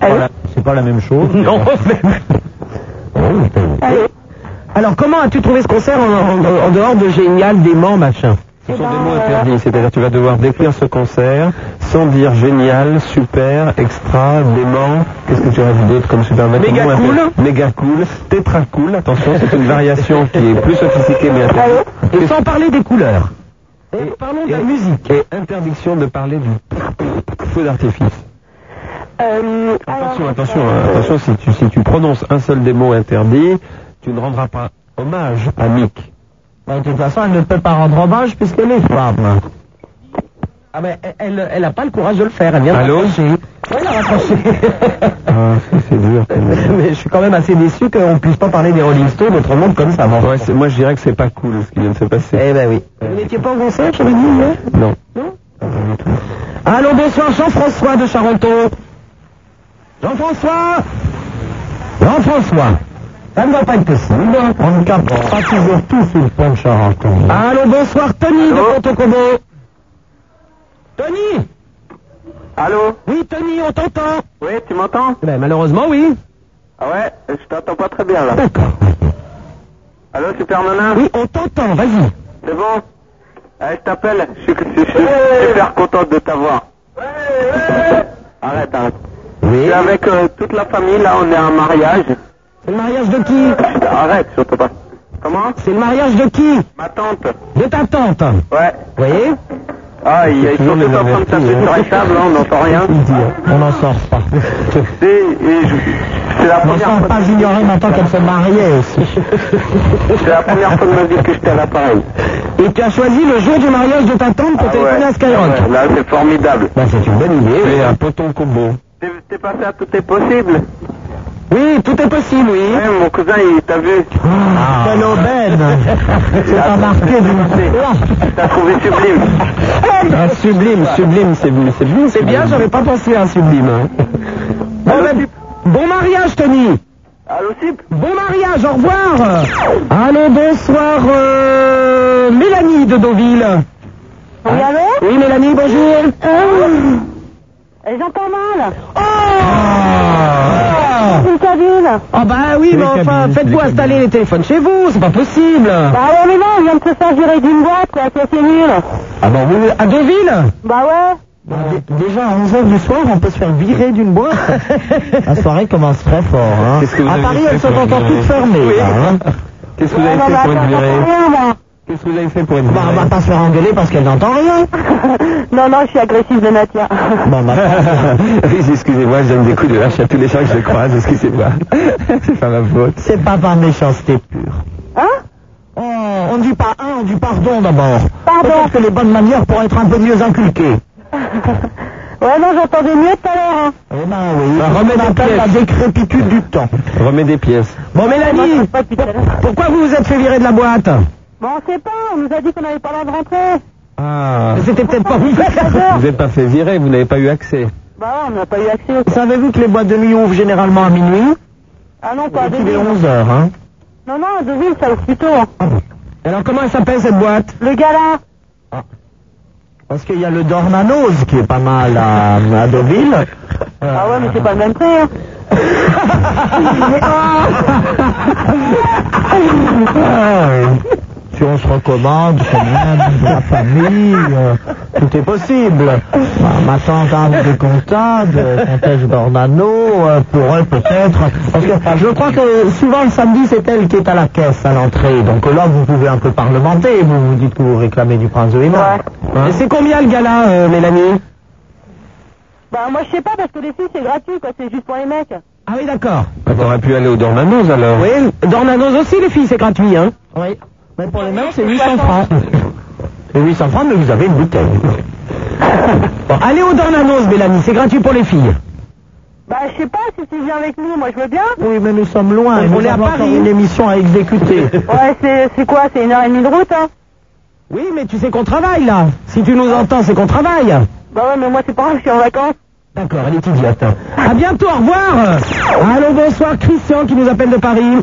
Allô voilà, c'est pas la même chose. Non, [laughs] Allô Alors, comment as-tu trouvé ce concert en, en- en dehors de génial, dément, machin? Ce sont ben, des mots euh, interdits, c'est-à-dire tu vas devoir décrire ce concert sans dire génial, super, extra, dément. Qu'est-ce que tu as vu d'autre comme super Méga cool. Méga cool. Tétra cool. Attention, c'est une variation qui est plus sophistiquée mais interdite. Et sans parler des couleurs. Et parlons de la musique. Et interdiction de parler du feu d'artifice. Euh, Attention, attention, hein, attention, si tu, si tu prononces un seul des mots interdits, tu ne rendras pas hommage à Mick. De toute façon, elle ne peut pas rendre hommage puisqu'elle est femme. Ah ben, elle, elle a pas le courage de le faire. Elle vient de Allô. Oui, elle a raccroché. Ah, c'est- dur. [laughs] Mais je suis quand même assez déçu qu'on ne puisse pas parler des Rolling Stones autrement comme ça. Bon. Ouais, c'est- moi je dirais que c'est pas cool ce qui vient de se passer. Eh ben oui. Vous n'étiez pas au concert, je l'ai dit, hier Non. Allô, bonsoir, Jean-François de Charenton. Jean-François Jean-François Ça ne va pas être possible. On ne capte pas toujours tout sur le pont de Charenton. Allô, bonsoir, Tony de Pontocobo. Tony Allô Oui, Tony, on t'entend. Oui, tu m'entends Ben, malheureusement, oui. Ah ouais Je t'entends pas très bien là. D'accord. Allô, Super Nana Oui, on t'entend, vas-y. C'est bon Eh, Je t'appelle, je suis, je suis super contente de t'avoir. Arrête, arrête. Je Oui. suis avec euh, toute la famille, là, on est en mariage. C'est le mariage de qui Arrête, surtout pas. Comment C'est le mariage de qui Ma tante. De ta tante. Ouais. Vous voyez Ah, ils, ils sont toujours tous les en train de avertis, taper hein. sur là, on n'entend rien. On n'en sort pas. [laughs] Je- c'est la On première sort fois pas ignorer maintenant qu'elle se mariait aussi. [laughs] c'est la première fois de ma vie que j'étais à l'appareil. Et tu as choisi le jour du mariage de ta tante pour Ah téléphoner à Skyrock. Ah ouais, Là, c'est formidable. Ben, c'est une bonne idée. C'est un poton combo. T'es t'es passé à tout est possible. Oui, tout est possible, oui. Ouais, mon cousin, il t'a vu. Quelle aubaine [laughs] C'est pas marqué d'une T'as trouvé sublime. Ah, sublime, sublime, c'est c'est bien. C'est bien, j'avais pas pensé à un sublime. hein. Bon, ben, bon mariage, Tony. Allô, Sip Bon mariage, au revoir. Allô, bonsoir, euh, Mélanie de Deauville. Oui, allô Oui, Mélanie, bonjour. Euh, J'entends mal. Ah, Une cabine. Ah bah oui, mais enfin, faites-vous installer les téléphones chez vous, c'est pas possible. Bah ouais, mais non, on vient de se faire virer d'une boîte, qui c'est nul. Ah bah oui, à Deauville Bah ouais. Déjà à 11h du soir, on peut se faire virer d'une boîte. [laughs] La soirée commence très fort. Hein. Qu'est-ce que vous À Paris, elles sont encore toutes fermées. hein. Qu'est-ce que vous avez non, fait pour attends, Qu'est-ce que vous avez fait pour être Bah, on va pas se faire engueuler parce qu'elle n'entend rien. [laughs] non, non, je suis agressive de nature. Bon, bah, [laughs] Oui, excusez-moi, je donne des coups de lâche à tous les gens que je croise, excusez-moi. [laughs] c'est pas ma faute. c'est pas par méchanceté pure. Hein? Oh, on ne dit pas un, on dit pardon d'abord. Pardon. Peut-être que les bonnes manières pourraient être un peu mieux inculquées. Ouais, non, j'entendais mieux tout à l'heure. Hein. Eh ben oui, Bah, on remets des appelle la décrépitude du temps. Remets des pièces. Bon, Moi, Mélanie, je sais pas depuis tout à l'heure. pourquoi vous vous êtes fait virer de la boîte? Bon, on sait pas, on nous a dit qu'on n'avait pas le droit de rentrer. Ah, C'était peut-être pas [laughs] vous vous n'êtes pas fait virer, vous n'avez pas eu accès. Bah ouais, on n'a pas eu accès au... Savez-vous que les boîtes de nuit ouvrent généralement à minuit Ah non, pas à les Deauville. 11 heures, hein. Non, non, à Deauville, ça ouvre plus tôt. hein. Alors comment elle s'appelle cette boîte Le gala. Parce qu'il y a le Dornanos qui est pas mal à, à Deauville. Ah ouais, mais c'est pas le même prix. Hein. [laughs] Ah, oui. Si on se recommande, quand même, de la famille, euh, tout est possible. Bah, ma tante Anne de Comtade, comtesse d'Ornano, euh, pour elle peut-être. Parce que je crois que souvent le samedi, c'est elle qui est à la caisse à l'entrée. Donc là, vous pouvez un peu parlementer. Vous vous dites que vous réclamez du prince de Hénin. Hein c'est combien le gala, euh, Mélanie Bah moi, je sais pas, parce que les filles, c'est gratuit, quoi. C'est juste pour les mecs. Ah oui, d'accord. Bah, T'aurais pu aller au Dornanos alors. Oui, Dornanos aussi, les filles, c'est gratuit, hein Oui. Mais pour les mecs, c'est 800 francs. C'est 800 francs, mais vous avez une bouteille. [laughs] Bon, allez au Dornanos, Mélanie, c'est gratuit pour les filles. Bah je sais pas si tu viens avec nous, moi je veux bien. Oui, mais nous sommes loin. et On est à Paris. une émission à exécuter. [laughs] Ouais, c'est c'est quoi C'est une heure et demie de route, hein Oui, mais tu sais qu'on travaille, là. Si tu nous entends, c'est qu'on travaille. Bah ouais, mais moi c'est pas grave, je suis en vacances. D'accord, elle est idiote. À bientôt, au revoir. Allô, bonsoir, Christian qui nous appelle de Paris.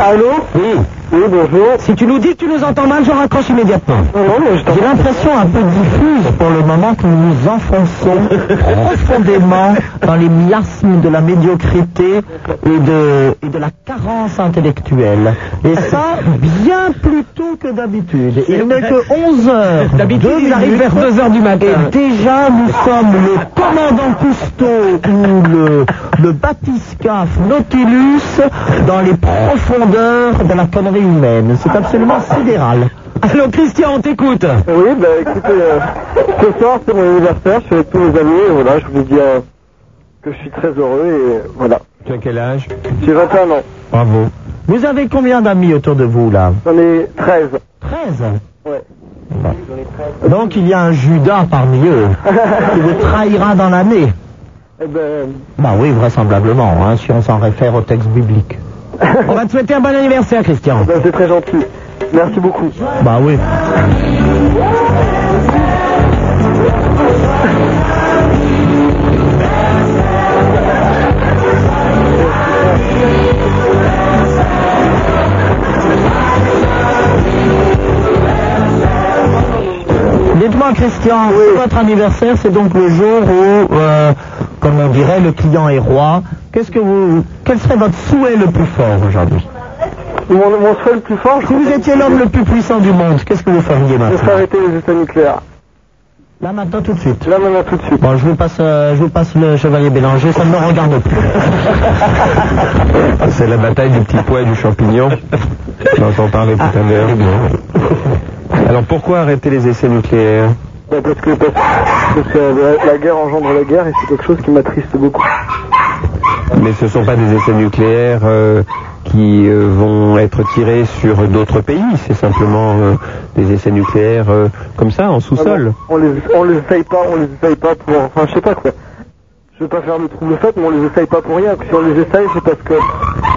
Allô? Oui. Oui, bonjour. Si tu nous dis que tu nous entends mal, je raccroche immédiatement. J'ai l'impression un peu diffuse pour le moment que nous nous enfonçons [laughs] profondément dans les miasmes de la médiocrité et de, et de la carence intellectuelle. Et ça, bien plus tôt que d'habitude. Il n'est que 11 heures. D'habitude, il arrive vers 2 heures du matin. Et déjà, nous sommes le commandant Cousteau ou le, le bathyscaphe Nautilus dans les profondeurs de la connerie humaine. C'est absolument sidéral. Allô, Christian, on t'écoute. Oui, bah écoutez, euh, ce soir c'est mon anniversaire, je suis avec tous mes amis, et voilà, je vous dis euh, que je suis très heureux, et voilà. Tu as quel âge? J'ai 21 ans, Bravo. Vous avez combien d'amis autour de vous, là? J'en ai 13. 13 Ouais. Donc il y a un Judas parmi eux qui vous trahira dans l'année. Eh ben, Bah oui, vraisemblablement, hein, si on s'en réfère au texte biblique. [laughs] On va te souhaiter un bon anniversaire, Christian. ben, c'est très gentil. Merci beaucoup. Bah oui. Dites-moi, Christian, votre anniversaire, c'est donc le jour où, euh, comme on dirait, le client est roi. Qu'est-ce que vous, quel serait votre souhait le plus fort aujourd'hui Mon, mon souhait le plus fort, je Si vous étiez l'homme le plus puissant du monde, qu'est-ce que vous feriez je maintenant serais arrêter les essais nucléaires. Là maintenant tout de suite. Là maintenant tout de suite. Bon, je vous passe, euh, je vous passe le chevalier Bélanger, ça ne me regarde plus. C'est la bataille du petit pois et du champignon. On entend parler tout à l'heure. Alors pourquoi arrêter les essais nucléaires? Parce que, parce, parce que la, la guerre engendre la guerre, et c'est quelque chose qui m'attriste beaucoup. Mais ce ne sont pas des essais nucléaires euh, qui euh, vont être tirés sur d'autres pays, c'est simplement euh, des essais nucléaires comme ça, en sous-sol. On les, on les essaye pas, on les essaye pas pour, enfin je sais pas quoi. Je veux pas faire le trouble fait, mais on les essaye pas pour rien. Si on les essaye, c'est parce que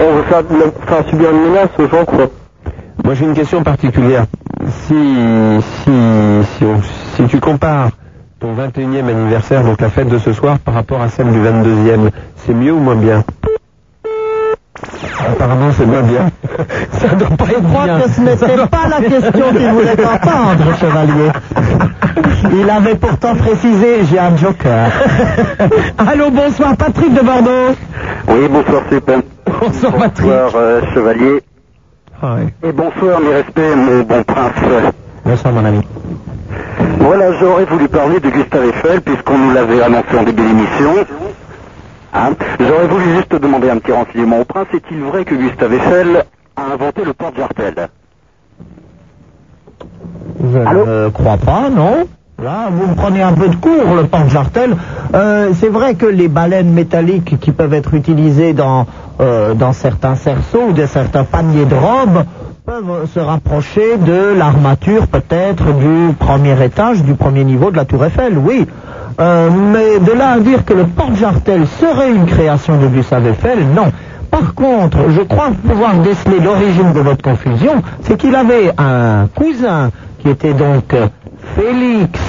on veut faire, faire subir une menace aux gens quoi. Moi j'ai une question particulière. Si, si, si, on- si tu compares ton 21e anniversaire, donc la fête de ce soir, par rapport à celle du 22e, c'est mieux ou moins bien? Apparemment c'est moins bien. [laughs] Ça doit pas être Je crois bien. que ce n'était pas la question qu'il voulait entendre, [laughs] chevalier. Il avait pourtant précisé, j'ai un joker. [laughs] Allô, bonsoir, Patrick de Bordeaux. Oui, bonsoir Super. Bonsoir, Patrick. Bonsoir euh, Chevalier. Ah. Et bonsoir mes respects, mon bon prince. Bonsoir mon ami. Voilà, j'aurais voulu parler de Gustave Eiffel puisqu'on nous l'avait annoncé en début d'émission. Hein? J'aurais voulu juste demander un petit renseignement au prince. Est-il vrai que Gustave Eiffel a inventé le porte-jartel Je ne crois pas, non Là, vous me prenez un peu de cours, le porte-jartel. Euh, c'est vrai que les baleines métalliques qui peuvent être utilisées dans, euh, dans certains cerceaux ou de certains paniers de robes peuvent se rapprocher de l'armature peut-être du premier étage, du premier niveau de la tour Eiffel, oui. Euh, mais de là à dire que le porte-jartel serait une création de Gustave Eiffel, non. Par contre, je crois pouvoir déceler l'origine de votre confusion, c'est qu'il avait un cousin qui était donc Félix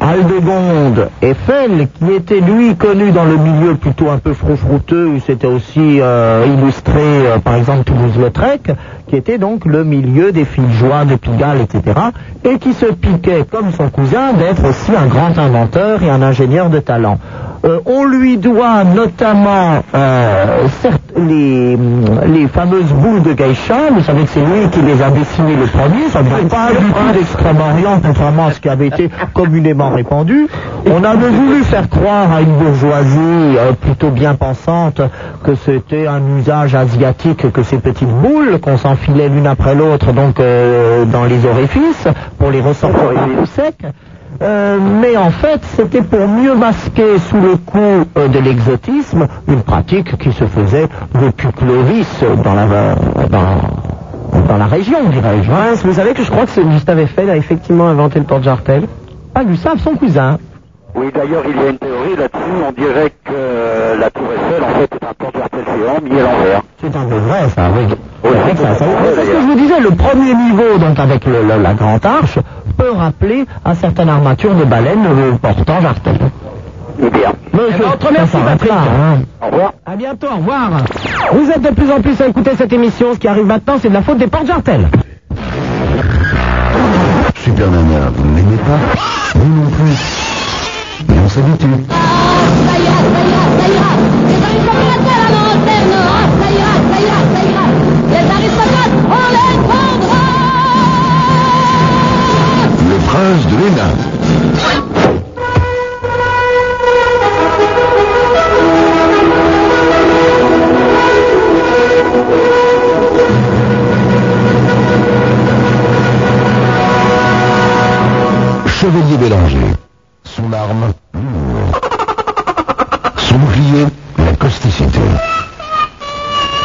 Aldegonde Eiffel, qui était lui connu dans le milieu plutôt un peu froufrouteux, où c'était aussi euh, illustré euh, par exemple Toulouse-Lautrec, qui était donc le milieu des filles-joies de Pigalle, etc., et qui se piquait, comme son cousin, d'être aussi un grand inventeur et un ingénieur de talent. Euh, on lui doit notamment euh, les, fameuses boules de geisha. Vous savez que c'est lui qui les a dessinées le premier. Ça ne vient pas du tout d'Extrême-Orient, contrairement à ce qui avait été communément répandu. On avait voulu faire croire à une bourgeoisie euh, plutôt bien pensante que c'était un usage asiatique que ces petites boules qu'on s'enfilait l'une après l'autre donc euh, dans les orifices pour les ressortir coup sec. Euh, mais en fait, c'était pour mieux masquer sous le coup euh, de l'exotisme une pratique qui se faisait depuis Clovis dans la, dans, dans la région, dirais-je. vous savez que je crois que Gustave Eiffel a effectivement inventé le porte-jartel. Pas Gustave, son cousin. Oui, d'ailleurs, il y a une théorie là-dessus. On dirait que euh, la tour Eiffel, en fait, est un porte-jartel géant mis à l'envers. C'est un peu vrai, ça, oui. Oui, C'est ça- ça- ce que je vous disais, le premier niveau, donc avec le- le- la grande arche, peut rappeler à certaines armatures de baleines euh, portant jartel. Bien. Eh ben, on te remercie, Patrick. Au revoir. À bientôt, au revoir. Vous êtes de plus en plus à écouter cette émission. Ce qui arrive maintenant, c'est de la faute des portes jartelles. Super Nana, vous ne l'aimez pas? Vous non plus. Mais on s'habitue. Le prince de Hénin. Chevalier Bélanger. Son arme. Son bouclier, la causticité.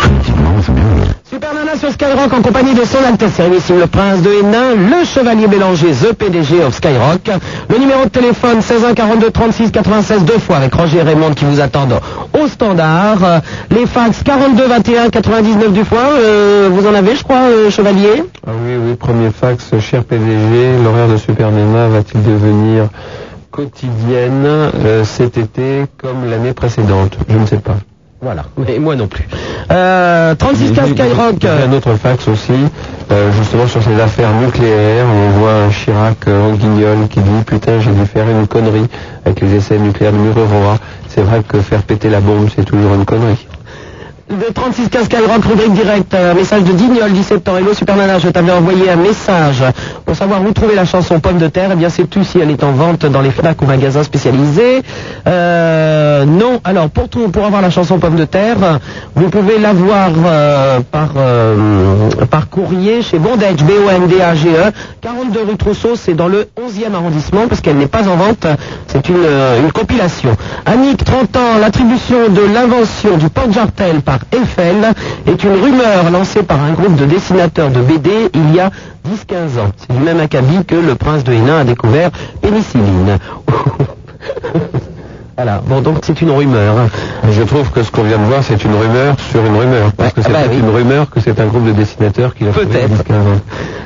Effectivement, c'est bien. Super Nana sur Skyrock en compagnie de son Altesse Sérénissime le Prince de Hénin, le Chevalier Bélanger, The PDG of Skyrock. Le numéro de téléphone 16 1 42 36 96 deux fois avec Roger et Raymond qui vous attendent au standard. Les fax 42 21 99 du fois. Euh, vous en avez, je crois, euh, Chevalier? Ah oui, oui, premier fax, cher PDG, l'horaire de Super Nana va-t-il devenir quotidienne euh, cet été comme l'année précédente Je ne sais pas. Voilà, mais moi non plus. Euh, 36 15 Skyrock. Un autre fax aussi, euh, justement sur ces affaires nucléaires. On voit un Chirac euh, en guignol qui dit putain j'ai dû faire une connerie avec les essais nucléaires de Mururoa. C'est vrai que faire péter la bombe c'est toujours une connerie. De 36 15 Skyrock, rubrique direct, un message de Dignol, 17 ans. Hello Super Nana, je t'avais envoyé un message pour savoir où trouver la chanson Pomme de terre. Eh bien, c'est tout si elle est en vente dans les FNAC ou magasins spécialisés? Euh, non, alors pour tout, pour avoir la chanson Pomme de terre, vous pouvez l'avoir euh, par euh, par courrier chez Bondage, B-O-N-D-A-G-E, 42 rue Trousseau, c'est dans le 11e arrondissement parce qu'elle n'est pas en vente. C'est une, euh, une compilation. Annick, 30 ans, l'attribution de l'invention du porte-jartel par Eiffel est une rumeur lancée par un groupe de dessinateurs de BD il y a 10-15 ans. C'est du même acabit que le prince de Hénin a découvert pénicilline. [laughs] voilà, bon donc c'est une rumeur. hein. Je trouve que ce qu'on vient de voir, c'est une rumeur sur une rumeur. Parce que c'est ah bah oui. une rumeur que c'est un groupe de dessinateurs qui l'a fait Peut-être. 10, 15 ans.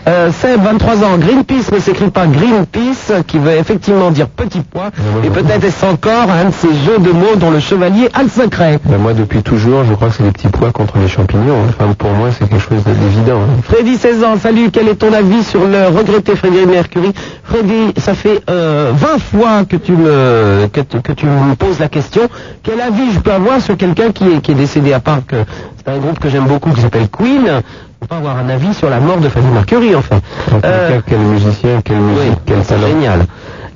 Euh, Seb, 23 ans, Greenpeace ne s'écrit pas Greenpeace, qui veut effectivement dire petit pois, et peut-être est-ce encore un de ces jeux de mots dont le chevalier a le secret. Ben, moi, depuis toujours, je crois que c'est des petits pois contre les champignons. Enfin, pour moi, c'est quelque chose d'évident. hein. Freddy, 16 ans, salut, quel est ton avis sur le regretté Frédéric Mercury? Freddy, ça fait euh, 20 fois que tu, me, que, tu- que tu me poses la question. Quel avis je peux avoir sur quelqu'un qui est, qui est décédé à part que c'est un groupe que j'aime beaucoup qui s'appelle Queen Je peux pas avoir un avis sur la mort de Freddie Mercury, enfin. En cas, quel musicien, quelle musique, quel talent. génial.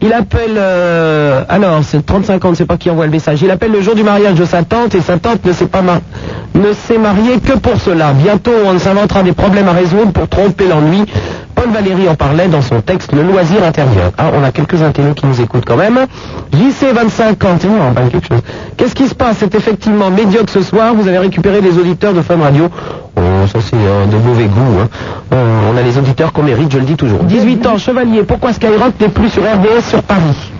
Il appelle, euh, alors c'est 35 ans, ne sais pas qui envoie le message. Il appelle le jour du mariage de sa tante et sa tante ne s'est pas mar- ne s'est mariée que pour cela. Bientôt, on s'inventera des problèmes à résoudre pour tromper l'ennui. Paul Valéry en parlait dans son texte Le loisir intérieur. Ah, on a quelques intellos qui nous écoutent quand même. JC 25 ans, on quelque chose. Qu'est-ce qui se passe? C'est effectivement médiocre ce soir. Vous avez récupéré les auditeurs de Fun Radio. Oh, ça c'est euh, de mauvais goût. hein. Euh, on a les auditeurs qu'on mérite, je le dis toujours. 18 ans, chevalier. Pourquoi Skyrock n'est plus sur RDS sur Paris?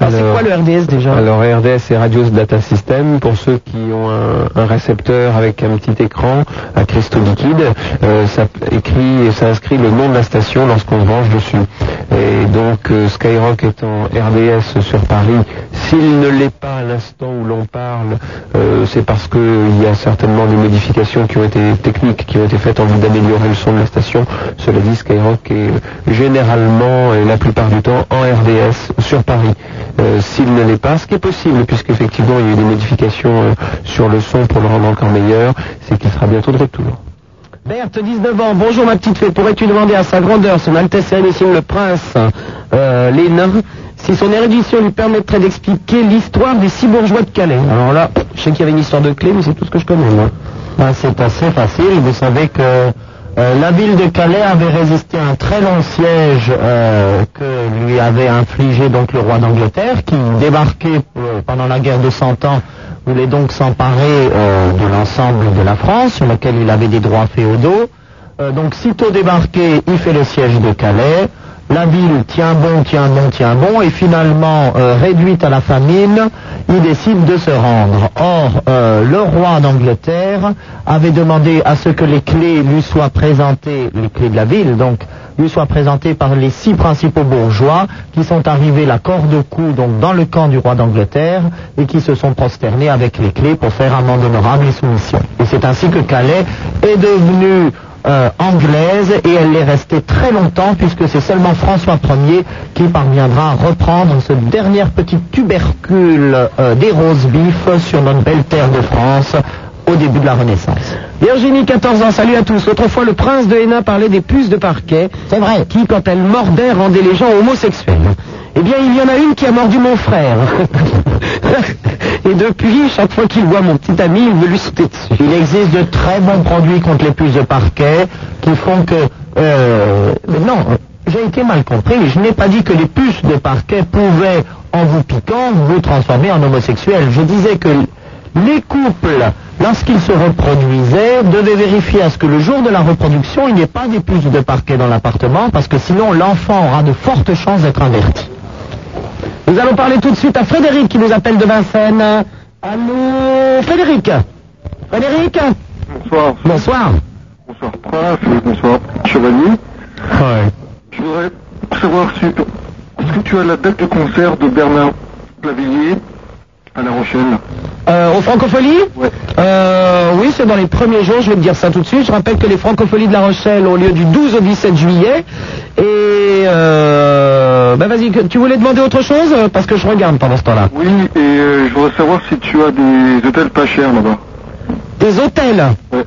C'est quoi le RDS déjà Alors RDS c'est Radios Data System pour ceux qui ont un, un récepteur avec un petit écran à cristaux liquides, euh, ça écrit et ça inscrit le nom de la station lorsqu'on se branche dessus. Et donc euh, Skyrock étant RDS sur Paris, s'il ne l'est pas à l'instant où l'on parle, euh, c'est parce qu'il y a certainement des modifications qui ont été techniques, qui ont été faites en vue d'améliorer le son de la station. Cela dit, Skyrock est généralement et la plupart du temps en RDS sur Paris. Euh, S'il ne l'est pas, ce qui est possible, puisqu'effectivement il y a eu des modifications euh, sur le son pour le rendre encore meilleur, c'est qu'il sera bientôt de retour. Berthe, 19 ans, bonjour ma petite fée, pourrais-tu demander à sa grandeur, son Altesse Sérénissime le Prince, euh, les nains, si son érudition lui permettrait d'expliquer l'histoire des six bourgeois de Calais? Alors là, je sais qu'il y avait une histoire de clé, mais c'est tout ce que je connais, moi. Ben, c'est assez facile. Vous savez que euh, la ville de Calais avait résisté à un très long siège euh, que lui avait infligé donc le roi d'Angleterre, qui débarquait euh, pendant la guerre de Cent Ans, voulait donc s'emparer de l'ensemble de la France, sur laquelle il avait des droits féodaux. Donc sitôt débarqué, il fait le siège de Calais. La ville tient bon, tient bon, tient bon, et finalement, réduite à la famine, il décide de se rendre. Or, euh, le roi d'Angleterre avait demandé à ce que les clés lui soient présentées, les clés de la ville, donc lui soit présenté par les six principaux bourgeois qui sont arrivés la corde au cou donc dans le camp du roi d'Angleterre et qui se sont prosternés avec les clés pour faire amende honorable et soumission. Et c'est ainsi que Calais est devenue euh, anglaise et elle est restée très longtemps puisque c'est seulement François Ier qui parviendra à reprendre ce dernier petit tubercule euh, des roses bifs sur notre belle terre de France au début de la Renaissance. Virginie, 14 ans, salut à tous. Autrefois, le prince de Hénin parlait des puces de parquet. C'est vrai. Qui, quand elles mordaient, rendaient les gens homosexuels. Eh bien, il y en a une qui a mordu mon frère. [laughs] Et depuis, chaque fois qu'il voit mon petit ami, il veut lui sauter dessus. Il existe de très bons produits contre les puces de parquet qui font que... Euh, non, j'ai été mal compris. Je n'ai pas dit que les puces de parquet pouvaient, en vous piquant, vous transformer en homosexuel. Je disais que les couples, lorsqu'ils se reproduisaient, devaient vérifier à ce que le jour de la reproduction, il n'y ait pas des puces de parquet dans l'appartement, parce que sinon l'enfant aura de fortes chances d'être inverti. Nous allons parler tout de suite à Frédéric qui nous appelle de Vincennes. Allô, Frédéric Frédéric Bonsoir. Bonsoir. Bonsoir Prince, et bonsoir Chevalier. Je voudrais savoir si... Est-ce que tu as la date de concert de Bernard Lavillier à La Rochelle Euh, aux francopholies euh, Oui, c'est dans les premiers jours, je vais te dire ça tout de suite. Je rappelle que les francopholies de La Rochelle ont lieu du 12 au 17 juillet. Et euh, ben vas-y, que- tu voulais demander autre chose Parce que je regarde pendant ce temps-là. Oui, et euh, je voudrais savoir si tu as des hôtels pas chers là-bas. Des hôtels Ouais.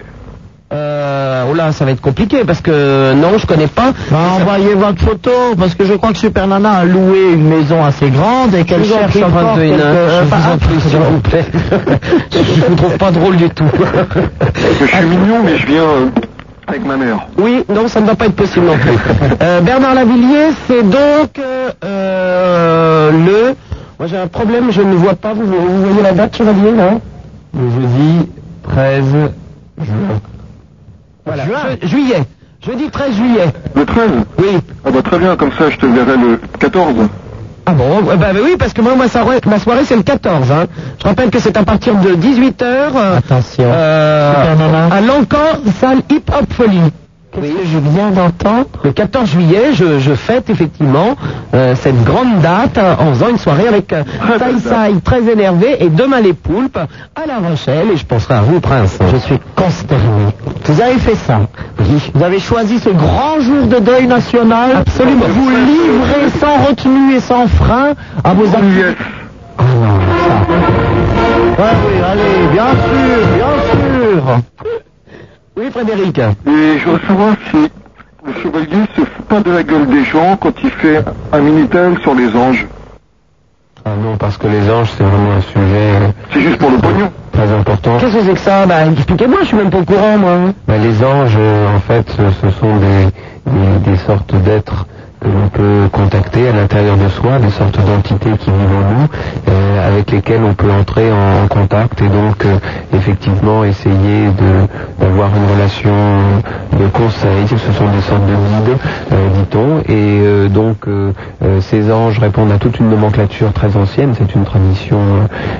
Euh, oh là, ça va être compliqué parce que non, je connais pas. Bah, envoyez votre photo, parce que je crois que Super Nana a loué une maison assez grande et qu'elle cherche encore de quelque- euh, je bah, vous en prie, s'il vous plaît. [laughs] je vous trouve pas drôle du tout. Je suis mignon, mais je viens euh, avec ma mère. Oui, non, ça ne va pas être possible non plus. [laughs] Euh, Bernard Lavillier, c'est donc euh, euh, le... Moi j'ai un problème, je ne vois pas, vous, vous voyez la date, Chevalier, là? Le jeudi 13 juin. Voilà, je- juillet. Jeudi 13 juillet. Le 13 Oui. Ah bah très bien, comme ça je te verrai le 14. Ah bon, bah, bah oui, parce que moi, ma soirée, ma soirée c'est le 14. Hein. Je rappelle que c'est à partir de 18h Attention. euh, à l'encore salle Hip Hop Folie. Qu'est-ce que je viens d'entendre? Le 14 juillet, je, je fête effectivement euh, cette grande date euh, en faisant une soirée avec euh, Sai Sai très énervé et demain les poulpes à La Rochelle et je penserai à vous, Prince. Je suis consterné. Vous avez fait ça? Oui. Vous avez choisi ce grand jour de deuil national? Absolument. Vous livrez sans retenue et sans frein à vos amis. Ah non, ça. Ouais, oui, allez, bien sûr, bien sûr. Oui, Frédéric. Et je voudrais savoir si le chevalier se fout pas de la gueule des gens quand il fait un minitel sur les anges. Ah non, parce que les anges, c'est vraiment un sujet euh, C'est juste pour le pognon. très important. Qu'est-ce que c'est que ça? Bah expliquez-moi, je suis même pas au courant moi. Bah, les anges, euh, en fait, ce, ce sont des, des, des sortes d'êtres l'on peut contacter à l'intérieur de soi, des sortes d'entités qui vivent en nous, euh, avec lesquelles on peut entrer en, contact et donc euh, effectivement essayer d'avoir une relation de conseil. Ce sont des sortes de guides, euh, dit-on, et donc ces anges répondent à toute une nomenclature très ancienne. C'est une tradition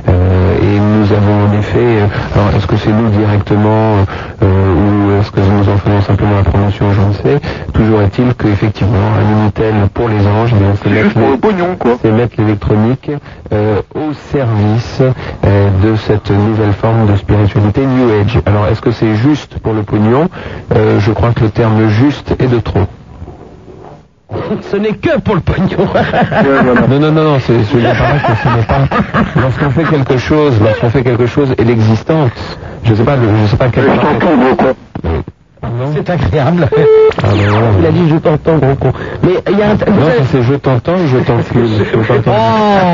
et nous avons en effet. alors est-ce que c'est nous directement ou est-ce que nous en faisons simplement la promotion Je ne sais. Toujours est-il qu'effectivement un Minitel pour les anges, eh c'est mettre les- mettre l'électronique euh, au service euh, de cette nouvelle forme de spiritualité New Age. Alors, est-ce que c'est juste pour le pognon? Euh, Je crois que le terme juste est de trop. [laughs] Ce n'est que pour le pognon. Non, non, non, non, c'est, je que ce n'est pas. Lorsqu'on fait quelque chose, lorsqu'on fait quelque chose et l'existence, je sais pas, le- je sais pas quel. C'est agréable. Ah. [laughs] Il a dit je t'entends gros con. Mais il y a un... Non, c'est je t'entends, je t'encule. Je t'entends. [laughs]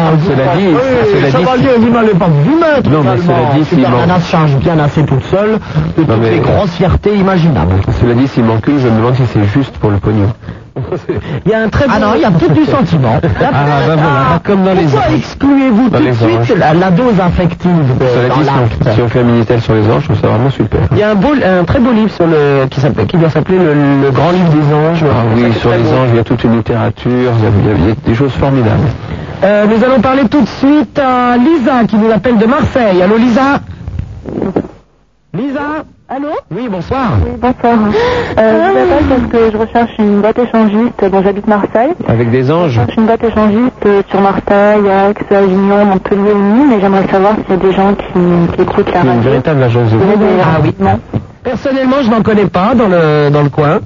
Oh, Cela dit, cela dit, Chevalier, vous n'allez pas vous mettre. Non, mais cela dit, s'il Super manque- Nana se charge bien assez toute seule de toutes les grossièretés imaginables. Cela dit, s'il m'encule, je me demande si c'est juste pour le pognon. [laughs] Il y a un très Ah beau- non, il y a tout du sentiment. [laughs] Ah, bah voilà, comme dans les Pourquoi excluez-vous tout de suite la, la dose affective de, Cela dans dit, si on, l'acte si on fait un Minitel sur les anges, je trouve ça vraiment super. Il y a un, beau, un très beau livre sur le, qui, s'appelle- qui doit s'appeler le, le Grand Livre des Anges. Ah oui, sur les anges, il y a toute une littérature, il y a, il y a- il y a des choses formidables. Euh, nous allons parler tout de suite à Lisa qui nous appelle de Marseille. Allô Lisa? Lisa? Allô Oui, bonsoir. Oui, bonsoir. Euh, je vous appelle parce que je recherche une boîte échangiste dont j'habite Marseille. Avec des anges Je cherche une boîte échangiste euh, sur Marseille, Aix, Avignon, Montpellier, Nîmes, et j'aimerais savoir s'il y a des gens qui, qui écoutent la Une radio. véritable agence de Ah oui. Personnellement, je n'en connais pas dans le, dans le coin.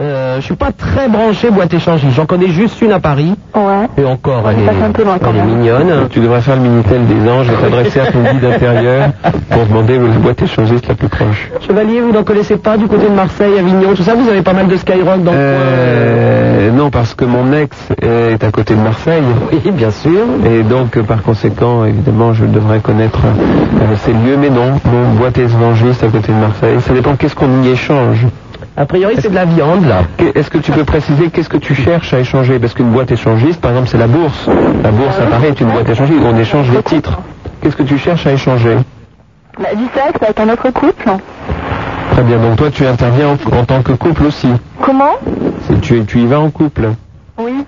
Euh, je suis pas très branché boîte échangiste. J'en connais juste une à Paris. Ouais. Et encore, elle est, passe un peu loin, quand elle est même. mignonne. Tu devrais faire le Minitel des anges et t'adresser à ton guide intérieur pour demander la boîte échangiste la plus proche. Chevalier, vous n'en connaissez pas du côté de Marseille, Avignon, tout ça? Vous avez pas mal de Skyrock dans le Euh, non, parce que mon ex est à côté de Marseille. [laughs] Oui, bien sûr. Et donc, euh, par conséquent, évidemment, je devrais connaître euh, ces lieux, mais non, mon boîte évangéliste à côté de Marseille. Ça dépend qu'est-ce qu'on y échange. A priori, c'est de la viande, là. Est-ce que tu peux préciser qu'est-ce que tu cherches à échanger? Parce qu'une boîte échangiste, par exemple, c'est la bourse. La bourse, à Paris, est une boîte échangiste. On échange des titres. Qu'est-ce que tu cherches à échanger? Bah, du sexe avec un autre couple. Très bien. Donc toi, tu interviens en, en tant que couple aussi. Comment? Tu y vas en couple. Oui.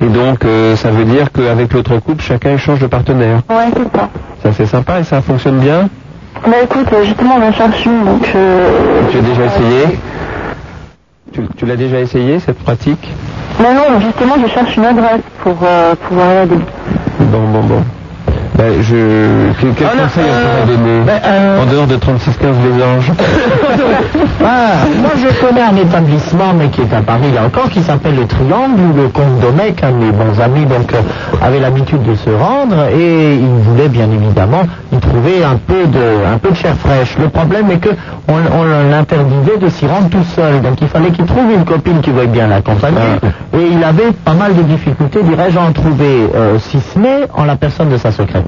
Et donc, euh, ça veut dire qu'avec l'autre couple, chacun échange de partenaire. Ouais, c'est ça. Ça, c'est sympa et ça fonctionne bien? Bah écoute, euh, justement, on en cherche une, donc... Euh... Tu as déjà essayé? Tu, tu l'as déjà essayé, cette pratique? Non, non, justement, je cherche une adresse pour euh, pouvoir y aller. Bon, bon, bon. Je... Quel, quel conseil on pourrait donner En dehors de 3615 les anges [laughs] [laughs] Ah, moi je connais un établissement, mais qui est à Paris là encore, qui s'appelle le Triangle, où le comte Domecq, un de mes bons amis, donc euh, avait l'habitude de se rendre, et il voulait bien évidemment y trouver un peu de, un peu de chair fraîche. Le problème est que on, on l'interdisait de s'y rendre tout seul, donc il fallait qu'il trouve une copine qui veuille bien l'accompagner, et il avait pas mal de difficultés, dirais-je, à en trouver, euh, si ce n'est en la personne de sa secrétaire.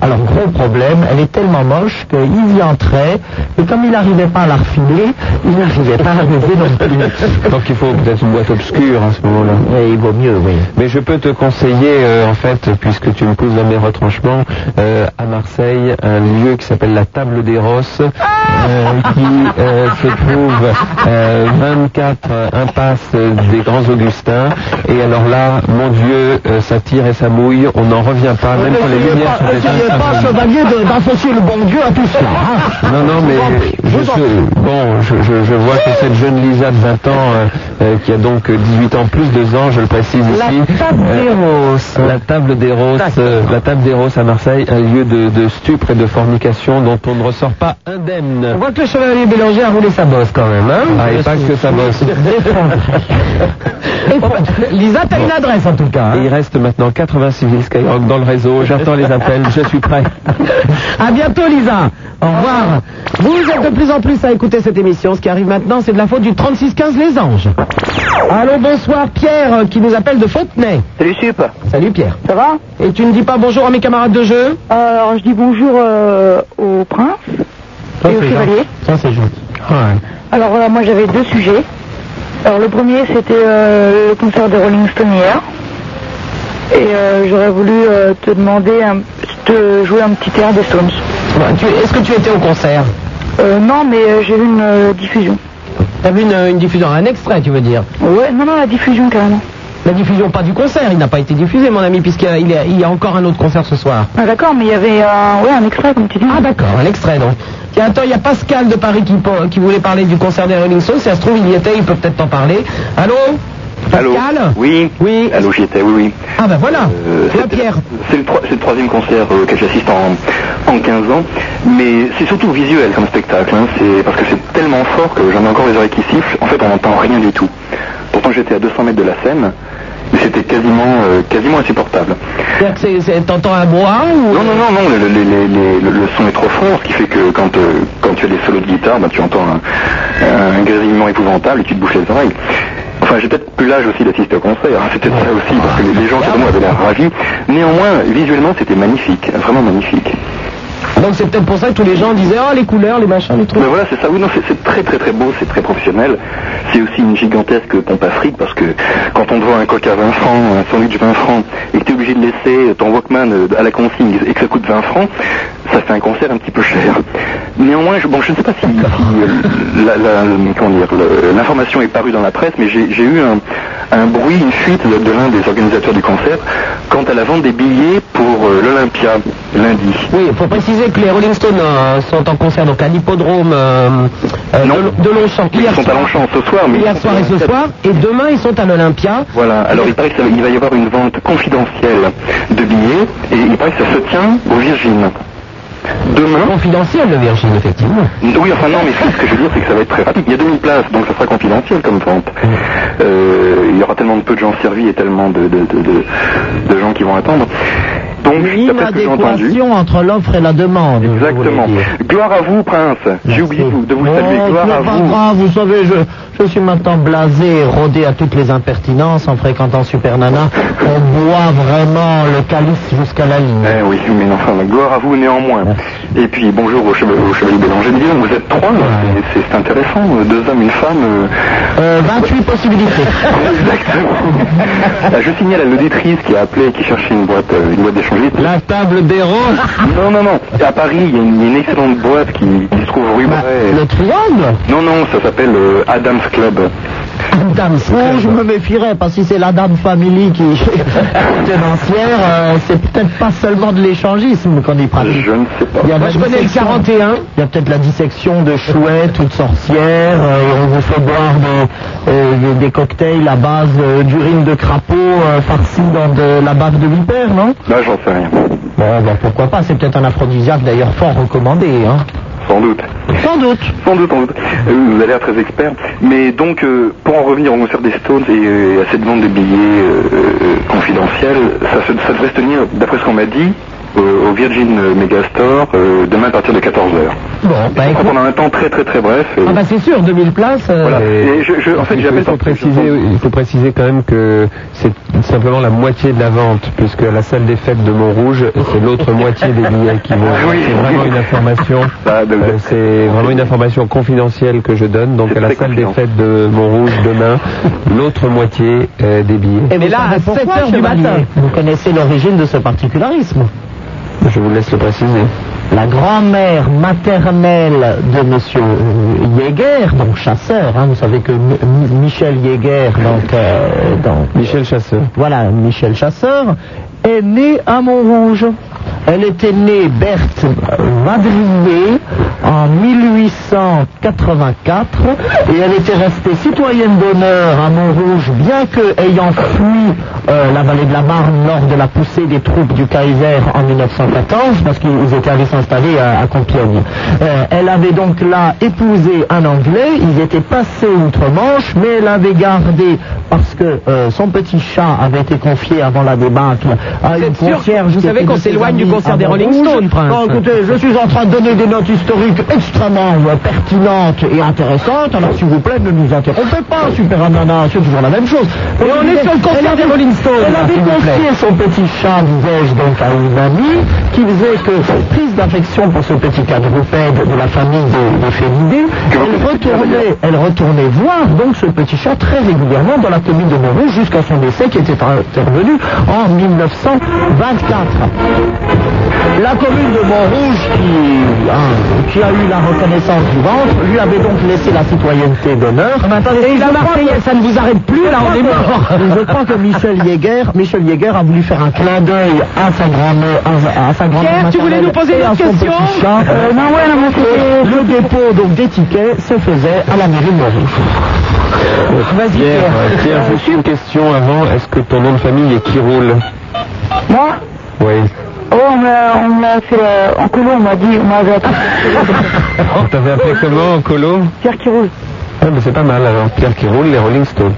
Alors gros problème, elle est tellement moche qu'il y entrait, et comme il n'arrivait pas à la refiler, il n'arrivait pas à la lever non plus. [laughs] Donc il faut peut-être une boîte obscure à ce moment-là. Et il vaut mieux, oui. Mais je peux te conseiller, euh, en fait, puisque tu me pousses dans mes retranchements, euh, à Marseille, un lieu qui s'appelle la Table des Rosses, euh, qui euh, se trouve euh, 24 impasse des Grands Augustins. Et alors là, mon Dieu, euh, ça tire et ça mouille, on n'en revient pas, même quand les lumières sont N'essayez pas, chevalier, d'associer le bon Dieu à tout cela. hein. Non, non, mais je, suis- bon, je, je- je vois que cette jeune Lisa de 20 ans, euh, euh, qui a donc 18 ans plus deux ans, je le précise La ici. table des roses. La table des roses, euh, la table des roses à Marseille, un lieu de, de stupre et de fornication dont on ne ressort pas indemne. On voit que le chevalier Bélanger a roulé sa bosse quand même, hein Ah, et pas que ça bosse. [laughs] Lisa, t'as une adresse en tout cas. Hein. il reste maintenant 86 000 Skyrock dans le réseau. J'attends les appels, [laughs] je suis prêt. [laughs] À bientôt Lisa. Au revoir. Vous êtes de plus en plus à écouter cette émission. Ce qui arrive maintenant, c'est de la faute du 3615 Les Anges. Allô, bonsoir Pierre euh, qui nous appelle de Fontenay. Salut Sup. Salut Pierre. Ça va? Et tu ne dis pas bonjour à mes camarades de jeu? Alors, je dis bonjour euh, au prince Ça, et au chevalier. Ça, c'est gentil. Alors voilà, moi j'avais deux sujets. Alors le premier c'était euh, le concert de Rolling Stone hier. Et euh, j'aurais voulu euh, te demander un, de jouer un petit air des Stones. Est-ce que tu étais au concert Euh, non mais euh, j'ai vu une euh, diffusion. T'as vu une, une diffusion, un extrait tu veux dire Ouais, non, non, la diffusion carrément. La diffusion pas du concert, il n'a pas été diffusé mon ami puisqu'il y, a- y encore un autre concert ce soir. Ah d'accord, mais il y avait un, ouais, un extrait comme tu dis. Ah d'accord, un extrait donc. Tiens, attends, il y a Pascal de Paris qui, qui voulait parler du concert des Rolling Stones. Si ça se trouve, il y était, il peut peut-être t'en parler. Allô Allô Pascal Oui. Oui. Allô, j'y étais, oui, oui. Ah ben voilà. Euh, c'était- Pierre. C'est le, troi- c'est le troisième concert euh, auquel j'assiste en, en 15 ans, mais c'est surtout visuel comme spectacle, hein. c'est parce que c'est tellement fort que j'en ai encore les oreilles qui sifflent, en fait on n'entend rien du tout. Pourtant j'étais à 200 mètres de la scène, mais c'était quasiment, euh, quasiment insupportable. C'est-à-dire c'est- c'est- t'entends un ou... Non, non, non, non, le, le- le- le- le- le son est trop fort, ce qui fait que quand, euh, quand tu as des solos de guitare, bah, tu entends un, un grésillement épouvantable et tu te bouches les oreilles. Enfin, j'ai peut-être plus l'âge aussi d'assister au concert, hein, c'était ça aussi, parce que les, gens autour moi avaient l'air ravis. Néanmoins, visuellement, c'était magnifique, vraiment magnifique. Donc c'est peut-être pour ça que tous les gens disaient oh les couleurs, les machins, les trucs. Mais voilà, c'est ça. Oui, non, c'est- très très très beau, c'est très professionnel. C'est aussi une gigantesque pompe à fric parce que quand on te voit un coq à 20 francs, un sandwich 20 francs, et que tu es obligé de laisser ton Walkman euh, à la consigne et que ça coûte 20 francs, ça fait un concert un petit peu cher. Néanmoins, je, bon, je ne sais pas si, si, euh, l'information est parue dans la presse, mais j'ai eu un, un bruit, une fuite de, de l'un des organisateurs du concert quant à la vente des billets pour euh, l'Olympia lundi. Oui, il faut préciser que les Rolling Stones euh, sont en concert donc à l'hippodrome euh, euh, de, de Longchamp. Ils Hier sont à Longchamp ce soir, mais Hier soir et ce soir, et demain ils sont à l'Olympia. Voilà, alors il paraît qu'il va y avoir une vente confidentielle de billets et il paraît que ça se tient au Virgin. Demain. Confidentiel, le Virgin, effectivement. Oui, enfin non, mais ce que je veux dire, c'est que ça va être très rapide. Il y a 2000 places, donc ça sera confidentiel comme vente. Euh, il y aura tellement de peu de gens servis et tellement de, de- de gens qui vont attendre. Donc, d'après ce que j'ai entendu. Inadéquation entre l'offre et la demande. Exactement. Gloire à vous, Prince. J'ai oublié de vous, de saluer. Oh, Gloire à pas vous. grave, vous savez, je, je suis maintenant blasé et rodé à toutes les impertinences en fréquentant Super Nana. [laughs] On boit vraiment le calice jusqu'à la ligne. Eh oui, mais enfin, gloire à vous néanmoins. Et puis bonjour au chevalier, au chevalier Bélanger. Donc, vous êtes trois, là. C'est- intéressant. euh, Deux hommes, une femme. euh. Euh, 28 possibilités. [laughs] Ah, [laughs] Je signale à l'auditrice qui a appelé et qui cherchait une boîte, euh, une boîte La table des roses [laughs] Non, non, non. À Paris, il y a une, excellente boîte qui, qui se trouve rue Bray. Le triangle Non, non, ça s'appelle euh, Adam's Club. Dame Oh, je me méfierais, parce que si c'est la Dame Family qui [laughs] est tenancière, euh, c'est peut-être pas seulement de l'échangisme qu'on y pratique. Je ne sais pas. Il y a Moi, je connais le dissection- 41. Il y a peut-être la dissection de chouettes ou de sorcières, euh, et on vous fait boire des, euh, des- cocktails à base euh, d'urine de crapaud euh, farci dans de la bave de vipère, non? Là, j'en sais rien. Bon, ben, pourquoi pas, c'est peut-être un aphrodisiaque d'ailleurs fort recommandé. Hein. Sans doute. Sans doute. Sans doute, sans doute. Euh, vous avez l'air très expert. Mais donc, euh, pour en revenir au concert des Stones et euh, à cette vente de billets euh, confidentiels, ça, se- ça devrait se tenir, d'après ce qu'on m'a dit, au Virgin Megastore, euh, demain à partir de 14h. Bon, bah écoute. Pendant un temps très très très bref. et- Ah bah c'est sûr, 2000 places. euh, Voilà. Et je, je- en fait, il, faut, il préciser, il faut préciser quand même que c'est simplement la moitié de la vente, puisque la salle des fêtes de Montrouge, c'est l'autre [laughs] moitié des billets qui vont. Oui. C'est vraiment une information. [laughs] Bah, de- euh, c'est vraiment une information confidentielle que je donne. Donc à la salle des fêtes de Montrouge demain, [laughs] l'autre moitié euh, des billets. Et Mais là, à 7 pourquoi, heures du matin. Vous connaissez l'origine de ce particularisme Je vous laisse le préciser. La grand-mère maternelle de Monsieur Jäger, donc chasseur, hein, vous savez que M- M- Michel Jäger, donc, euh, donc Michel Chasseur. voilà, Michel Chasseur, est née à Montrouge. Elle était née Berthe Madrier en 1884 et elle était restée citoyenne d'honneur à Montrouge, bien que ayant fui euh, la vallée de la Marne lors de la poussée des troupes du Kaiser en 1914, parce qu'ils étaient allés s'installer à, à Compiègne. Euh, elle avait donc là épousé un Anglais, ils étaient passés outre-Manche, mais elle avait gardé, parce que euh, son petit chat avait été confié avant la débâcle à Vous une concierge. Vous savez qu'on s'éloigne du concert des Rolling. Stones, Prince. Non, écoutez, je suis en train de donner des notes historiques extrêmement euh, pertinentes et intéressantes, alors s'il vous plaît, ne nous interrompez pas, Super Anana, c'est toujours la même chose. Et on est sur le concert des Rolling Stones, Elle avait plaît. confié son petit chat, disais-je, donc à une amie, qui faisait que, prise d'affection pour ce petit quadrupède de la famille des, des Félidés, elle retournait, elle retournait voir donc ce petit chat très régulièrement dans la commune de Montrouge jusqu'à son décès qui était intervenu en 1924. La commune de Montrouge, qui, hein, qui a eu la reconnaissance du ventre, lui avait donc laissé la citoyenneté d'honneur. Et je la crois Marseillaise, que- ça ne vous arrête plus, là, on est mort. [laughs] je crois que Michel Jäger, Michel Jäger a voulu faire un clin d'œil à sa grand-mère, à, à sa grand-mère Pierre, tu voulais nous poser et une question. Euh, non, ouais, non, mais c'était- Le dépôt donc des tickets se faisait à la mairie de Montrouge. Vas-y, Pierre, Pierre. Pierre, juste une question avant. Est-ce que ton nom de famille est qui roule Moi Oui. Oh, on m'a on m'a fait euh, en colo, on m'a dit, on m'avait appelé [laughs] On t'avait appelé comment en colo Pierre qui roule. Ah, mais c'est pas mal alors. Pierre qui roule, les Rolling Stones.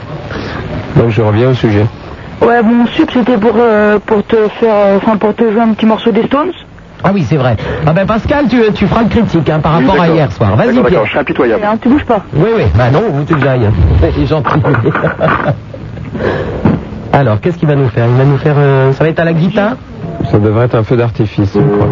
Donc je reviens au sujet. Ouais, mon sup, c'était pour, euh, pour te faire, euh, enfin, pour te jouer un petit morceau des Stones. Ah oui, c'est vrai. Ah ben Pascal, tu, tu feras le critique hein, par Oui, rapport à hier soir. Vas-y, Pierre. d'accord, je serai impitoyable. Et, hein, tu bouges pas. Oui, oui. Bah non, vous tu le ailles. Il est gentil. Alors, qu'est-ce qu'il va nous faire? Il va nous faire... euh, ça va être à la guitare? Ça devrait être un feu d'artifice, je crois.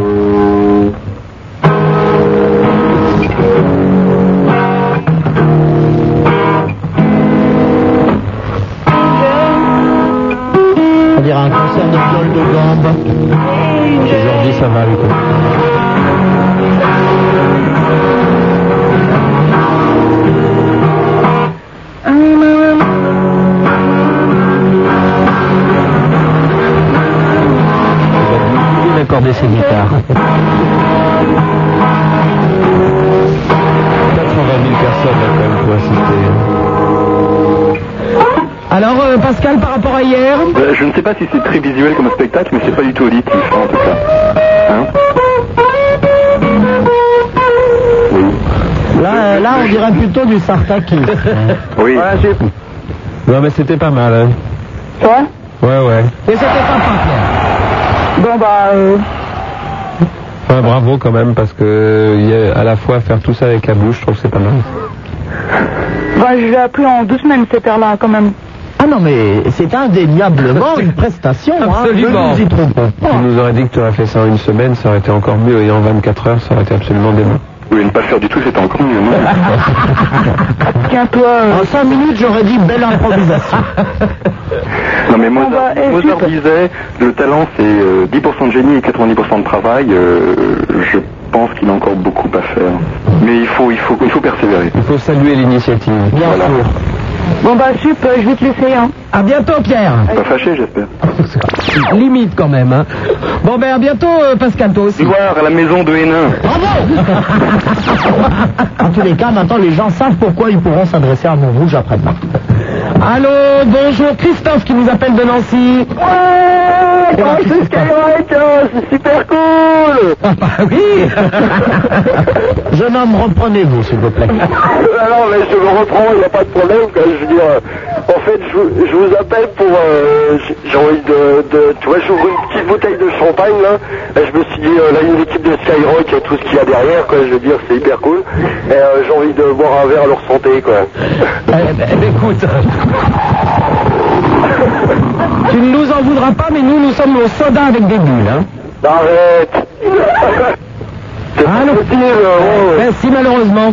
Je ne sais pas si c'est très visuel comme spectacle, mais c'est pas du tout auditif en tout cas. Hein Là, euh, là, on dirait plutôt du sartakisme. [laughs] Oui. Non, mais c'était pas mal. Hein. Ouais Ouais, ouais. Et c'était sympa, Pierre. Bon, bah, euh, Enfin, bravo quand même, parce que il y a à la fois faire tout ça avec la bouche, je trouve que c'est pas mal. bah, je l'ai appris en deux semaines, cette heure-là, quand même. Non, mais c'est indéniablement une prestation. hein. Absolument. Ne nous y trompons pas. Tu nous aurais dit que tu aurais fait ça en une semaine, ça aurait été encore mieux, et en 24 heures, ça aurait été absolument dément. Oui, ne pas le faire du tout, c'était encore mieux, non [laughs] Tiens-toi. euh, En cinq minutes, j'aurais dit belle improvisation. [laughs] Non mais Mozart, bah, eh, Mozart super. disait le talent c'est euh, 10% de génie et 90% de travail. Euh, je pense qu'il a encore beaucoup à faire. Mais il faut, il faut, il faut persévérer. Il faut saluer l'initiative. Bien Voilà. sûr. Bon, bah, sup, euh, je vais te laisser, hein. À bientôt, Pierre. Pas fâché, j'espère. [laughs] Limite quand même. Hein. Bon, ben à bientôt, euh, Pascal, toi aussi. Voir à la maison de Hénin. [laughs] En tous les cas, maintenant, les gens savent pourquoi ils pourront s'adresser à Montrouge après-demain. Allô, bonjour, Christophe qui nous appelle de Nancy. Ouais, comment c'est Skyrock, hein, c'est super cool [laughs] Ah bah oui [laughs] Jeune homme, reprenez-vous, s'il vous plaît. Alors, mais je me reprends, il n'y a pas de problème. quoi. Je veux dire, en fait, je, vous- je vous appelle pour. euh, j'ai- envie de, de- Tu vois, j'ouvre une petite bouteille de champagne, là. Et je me suis dit, euh, là, une équipe de Skyrock et tout ce qu'il y a derrière, quoi. Je veux dire, c'est hyper cool. Et euh, j'ai envie de boire un verre à leur santé, quoi. Eh ben, écoute, [laughs] tu ne nous en voudras pas, mais nous, nous sommes au soda avec des bulles. Hein. Arrête [laughs] C'est pas Allô possible, oh. Ben, si, malheureusement.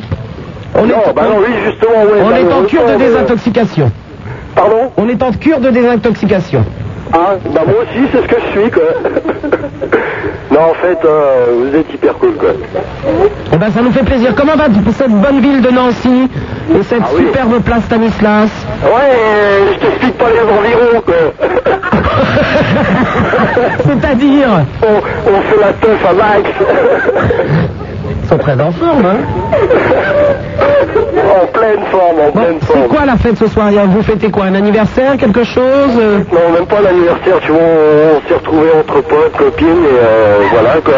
On est, Non, bah non, oui, justement, ouais. on est en cure de désintoxication. Pardon On est en cure de désintoxication. Ah, bah moi aussi, c'est ce que je suis, quoi. [laughs] non, en fait, euh, vous êtes hyper cool, quoi. Eh ben, ça nous fait plaisir. Comment va cette bonne ville de Nancy et cette Ah oui. superbe place Stanislas Ouais, euh, je t'explique pas les environs, quoi. [laughs] C'est-à-dire on, on fait la teuf à max. Ils sont très en forme, hein [laughs] en pleine forme, en Bon, pleine c'est forme. quoi la fête ce soir Vous fêtez quoi Un anniversaire Quelque chose euh Non, même pas l'anniversaire, tu vois, on, on s'est retrouvés entre potes, copines, et euh, voilà, quoi.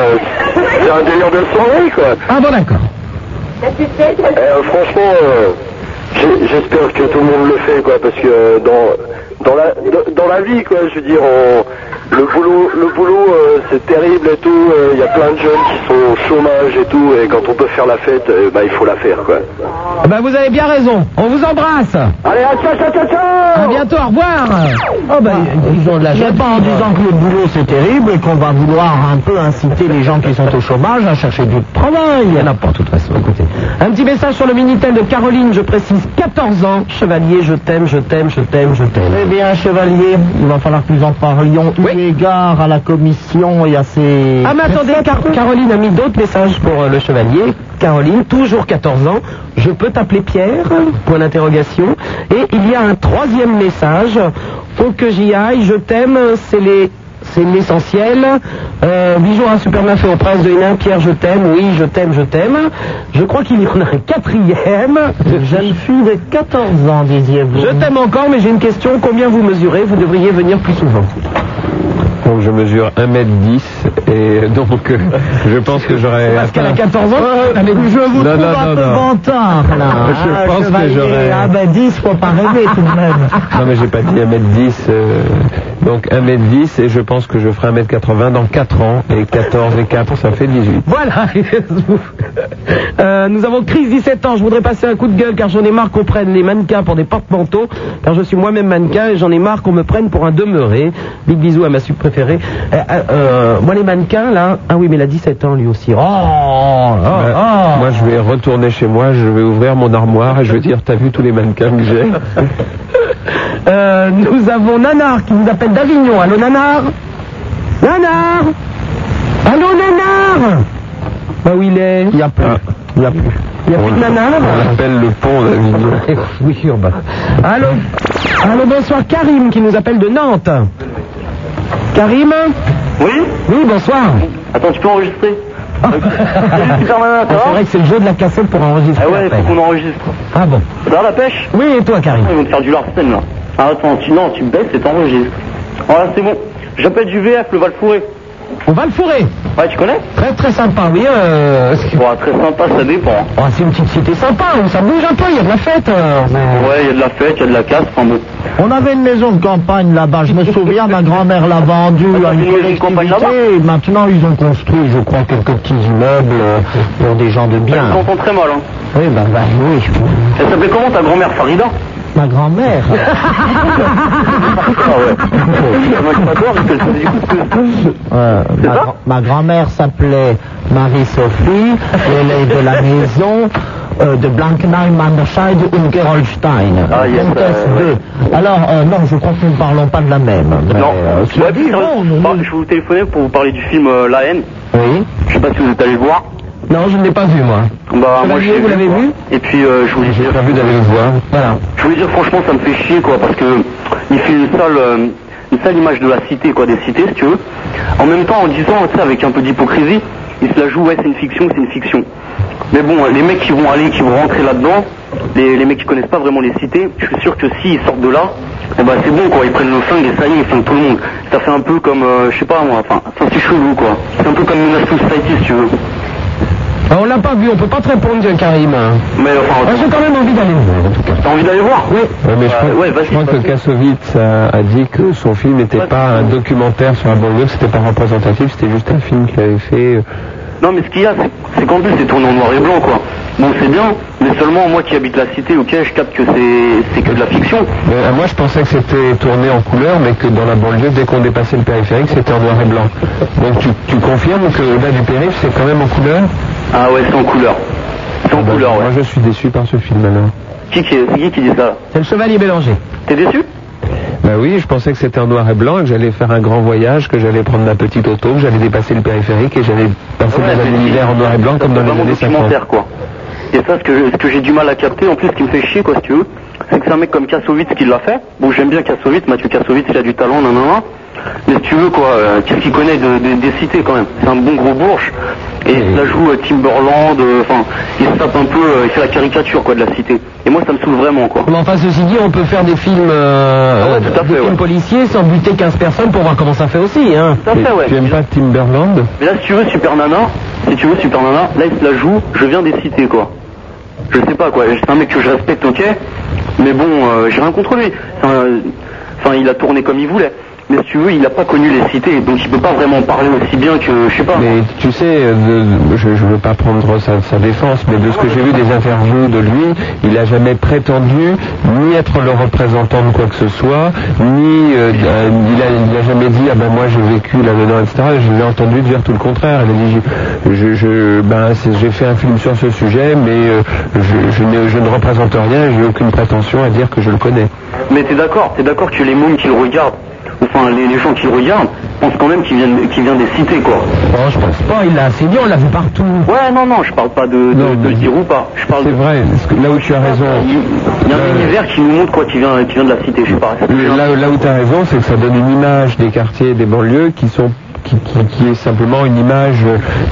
C'est un délire de soirée, quoi. Ah bon, d'accord. Euh, franchement, euh, j'espère que tout le monde le fait, quoi, parce que dans, dans, la, dans- dans la vie, quoi, je veux dire, on- le boulot, le boulot euh, c'est terrible et tout, euh, il y a plein de jeunes qui sont au chômage et tout, et quand on peut faire la fête, euh, bah, il faut la faire, quoi. Eh ben, vous avez bien raison. On vous embrasse. Allez, à ciao, ciao, ciao, ciao À bientôt, au revoir. Oh ben, ils ont de la joie pas en disant que le boulot c'est terrible et qu'on va vouloir un peu inciter les gens qui sont au chômage à chercher du travail. Il y en a de toute façon. Écoutez. Un petit message sur le Minitel de Caroline, je précise 14 ans. Chevalier, je t'aime, je t'aime, je t'aime, je t'aime. Eh bien, chevalier, il va falloir que nous en parlions eu égard à la commission et à ses... Ah mais attendez, Car- Caroline a mis d'autres messages pour euh, le chevalier. Caroline, toujours 14 ans, je peux t'appeler Pierre? Point d'interrogation. Et il y a un troisième message. Faut que j'y aille, je t'aime, c'est les... C'est l'essentiel. Euh, bisous à Superman fait au prince de Hénin. Pierre, je t'aime. Oui, je t'aime, je t'aime. Je crois qu'il y en a un quatrième. Jeune fille de 14 ans, disiez-vous. Je t'aime encore, mais j'ai une question. Combien vous mesurez? Vous devriez venir plus souvent. Donc je mesure 1m10 et donc euh, [laughs] je pense que j'aurais... Parce qu'elle a atteint- 14 ans. elle est- Je vous Non, trouve non, un non, peu vantard, là. [laughs] Je hein, pense que chevalier. j'aurais- Ah ben 10, faut pas rêver tout de même. [laughs] Non mais j'ai pas dit 1m10, euh, donc 1m10 et je pense que je ferai 1m80 dans 4 ans et 14 et 4 ça fait 18. Voilà. Euh, nous avons Chris, 17 ans. Je voudrais passer un coup de gueule car j'en ai marre qu'on prenne les mannequins pour des porte-manteaux. Car je suis moi-même mannequin et j'en ai marre qu'on me prenne pour un demeuré. Big bisous à ma sub préférée. Euh, euh, euh, moi les mannequins là. Ah oui mais il a 17 ans lui aussi. Oh, oh, Bah, oh. Moi je vais retourner chez moi, je vais ouvrir mon armoire et je vais dire t'as vu tous les mannequins que j'ai [laughs] Euh, nous avons Nanar qui nous appelle d'Avignon. Allô Nanar? Nanar Allô Nanar Bah où il est? Il y a plus. Il y a plus. Il y a plus de Nanar? On l'appelle le pont d'Avignon. [laughs] Oui, bah. Allô? Allô, bonsoir, Karim qui nous appelle de Nantes. Karim? Oui Oui, bonsoir. Attends, tu peux enregistrer Salut, Superman, ça Ah, c'est vrai que c'est le jeu de la cassette pour enregistrer. Ah ouais, faut qu'on enregistre. Ah bon Ça va la pêche Oui, et toi, Karim Ils vont te faire du larcène là. Ah, attends, tu, non, tu baisses et t'enregistres. Voilà, c'est bon. J'appelle du VF, le Valfouré. On va le fourrer. Ouais, tu connais Très très sympa, oui. Euh... [laughs] Très sympa, ça dépend. Oh, c'est une petite cité sympa, où ça bouge un peu, il y a de la fête. euh, Ouais, il y a de la fête, il y a de la casse, enfin bon. On avait une maison de campagne là-bas, je me souviens, ma grand-mère l'a vendue à une et maintenant ils ont construit, je crois, quelques petits immeubles euh, pour des gens de bien. s'entend très mal, hein. Oui, ben, ben oui. Elle s'appelait comment ta grand-mère Farida? Ma grand-mère. Ah Euh, ma, gra- ma grand-mère s'appelait Marie-Sophie, elle est de la maison euh, de Blankenheim an der Scheide und Gerolstein. Ah, yes, euh, Alors, euh, non, je crois que nous ne parlons pas de la même. mais, Non, je vous téléphoner pour vous parler du film La haine. Oui. Je sais pas si vous êtes allé le voir. Non, je ne l'ai pas vu, moi. Bah, moi, je l'ai vous l'avez vu Et puis, euh, je voulais dire. J'ai pas vu d'aller le voir. Voilà. Je voulais dire, franchement, ça me fait chier, quoi, parce que il fait une sale, euh, une sale image de la cité, quoi, des cités, si tu veux. En même temps, en disant, tu sais, avec un peu d'hypocrisie, il se la joue, ouais, c'est une fiction, c'est une fiction. Mais bon, les mecs qui vont aller, qui vont rentrer là-dedans, les, les mecs qui connaissent pas vraiment les cités, je suis sûr que s'ils sortent de là, eh ben c'est bon, quoi, ils prennent le flingue et ça y est, ils flinguent tout le monde. Ça fait un peu comme, euh, je sais pas moi, enfin, c'est chelou, quoi. C'est un peu comme Menace Society, si tu veux. Ah, on l'a pas vu, on peut pas te répondre, Karim. Mais enfin, J'ai quand même envie d'aller le voir, en tout cas. t'as envie d'aller voir Oui. Ouais, mais je Euh, crois, ouais, vas-y, je crois que. Kassovitz a, a dit que son film n'était pas un documentaire sur la banlieue, que c'était pas représentatif, c'était juste un film qu'il avait fait. euh, Non, mais ce qu'il y a, c'est- c'est qu'en plus, c'est tourné en noir et blanc, quoi. Bon, c'est bien, mais seulement moi qui habite la cité, ok, je capte que c'est que de la fiction. Mais, euh, moi, je pensais que c'était tourné en couleur, mais que dans la banlieue, dès qu'on dépassait le périphérique, c'était en noir et blanc. Donc, tu, tu confirmes que au-delà du périph', c'est quand même en couleur? Ah ouais, c'est en couleur. C'est en Ah bah, couleur, ouais. Moi, je suis déçu par ce film alors. Qui, qui, c'est qui qui dit ça C'est le chevalier Bélanger. T'es déçu Bah oui, je pensais que c'était en noir et blanc, et que j'allais faire un grand voyage, que j'allais prendre ma petite auto, que j'allais dépasser le périphérique et j'allais passer Ouais, des mais années d'hiver en noir et blanc comme dans les années 50. documentaire, quoi. Et ça, ce que, ce que j'ai du mal à capter, en plus, ce qui me fait chier, quoi, si tu veux, c'est que c'est un mec comme Kassovitz qui l'a fait. Bon, j'aime bien Kassovitz, Mathieu Kassovitz, il a du talent, nanana. Mais si tu veux, quoi, euh, qu'est-ce qu'il connaît de, de- des cités, quand même C'est un bon gros bourge. Et il se la joue euh, Timberland, euh, enfin, il se tape un peu, euh, il fait la caricature, quoi, de la cité. Et moi, ça me saoule vraiment, quoi. Mais enfin, ceci dit, on peut faire des films, euh, Ah ouais, tout à des films ouais. policiers sans buter 15 personnes pour voir comment ça fait aussi, hein. Tout à fait, ouais. Tu aimes pas Timberland? Mais là, si tu veux, Super Nana, si tu veux, Super Nana, là, il se la joue, je viens des cités, quoi. Je sais pas, quoi. C'est un mec que je respecte, ok? Mais bon, euh, j'ai rien contre lui. Enfin, euh, Enfin, il a tourné comme il voulait. Mais si tu veux, il n'a pas connu les cités, donc il peut pas vraiment parler aussi bien que, je sais pas. Mais tu sais, euh, de- je ne veux pas prendre sa, sa défense, mais de ce que j'ai vu des interviews de lui, il n'a jamais prétendu ni être le représentant de quoi que ce soit, ni euh, euh, il, a, il a jamais dit ah ben moi j'ai vécu là-dedans, etc. Je l'ai entendu dire tout le contraire. Il a dit je, je, ben j'ai fait un film sur ce sujet, mais euh, je, je, ne, je ne représente rien, j'ai aucune prétention à dire que je le connais. Mais t'es d'accord, t'es d'accord que les mômes qui le regardent, enfin les, les gens qui regardent, pensent quand même qu'il vient, vient des cités, quoi. Bon, je pense pas, il l'a assez bien, on l'a vu partout. Ouais, non, non, je parle pas de, de, de le dire ou pas. Je parle C'est vrai, parce que là où tu as raison. Il y a un univers qui nous montre quoi, qui vient, qui vient de la cité, je sais pas. Là, là où tu as raison, c'est que ça donne une image des quartiers des banlieues qui sont qui, qui- qui est simplement une image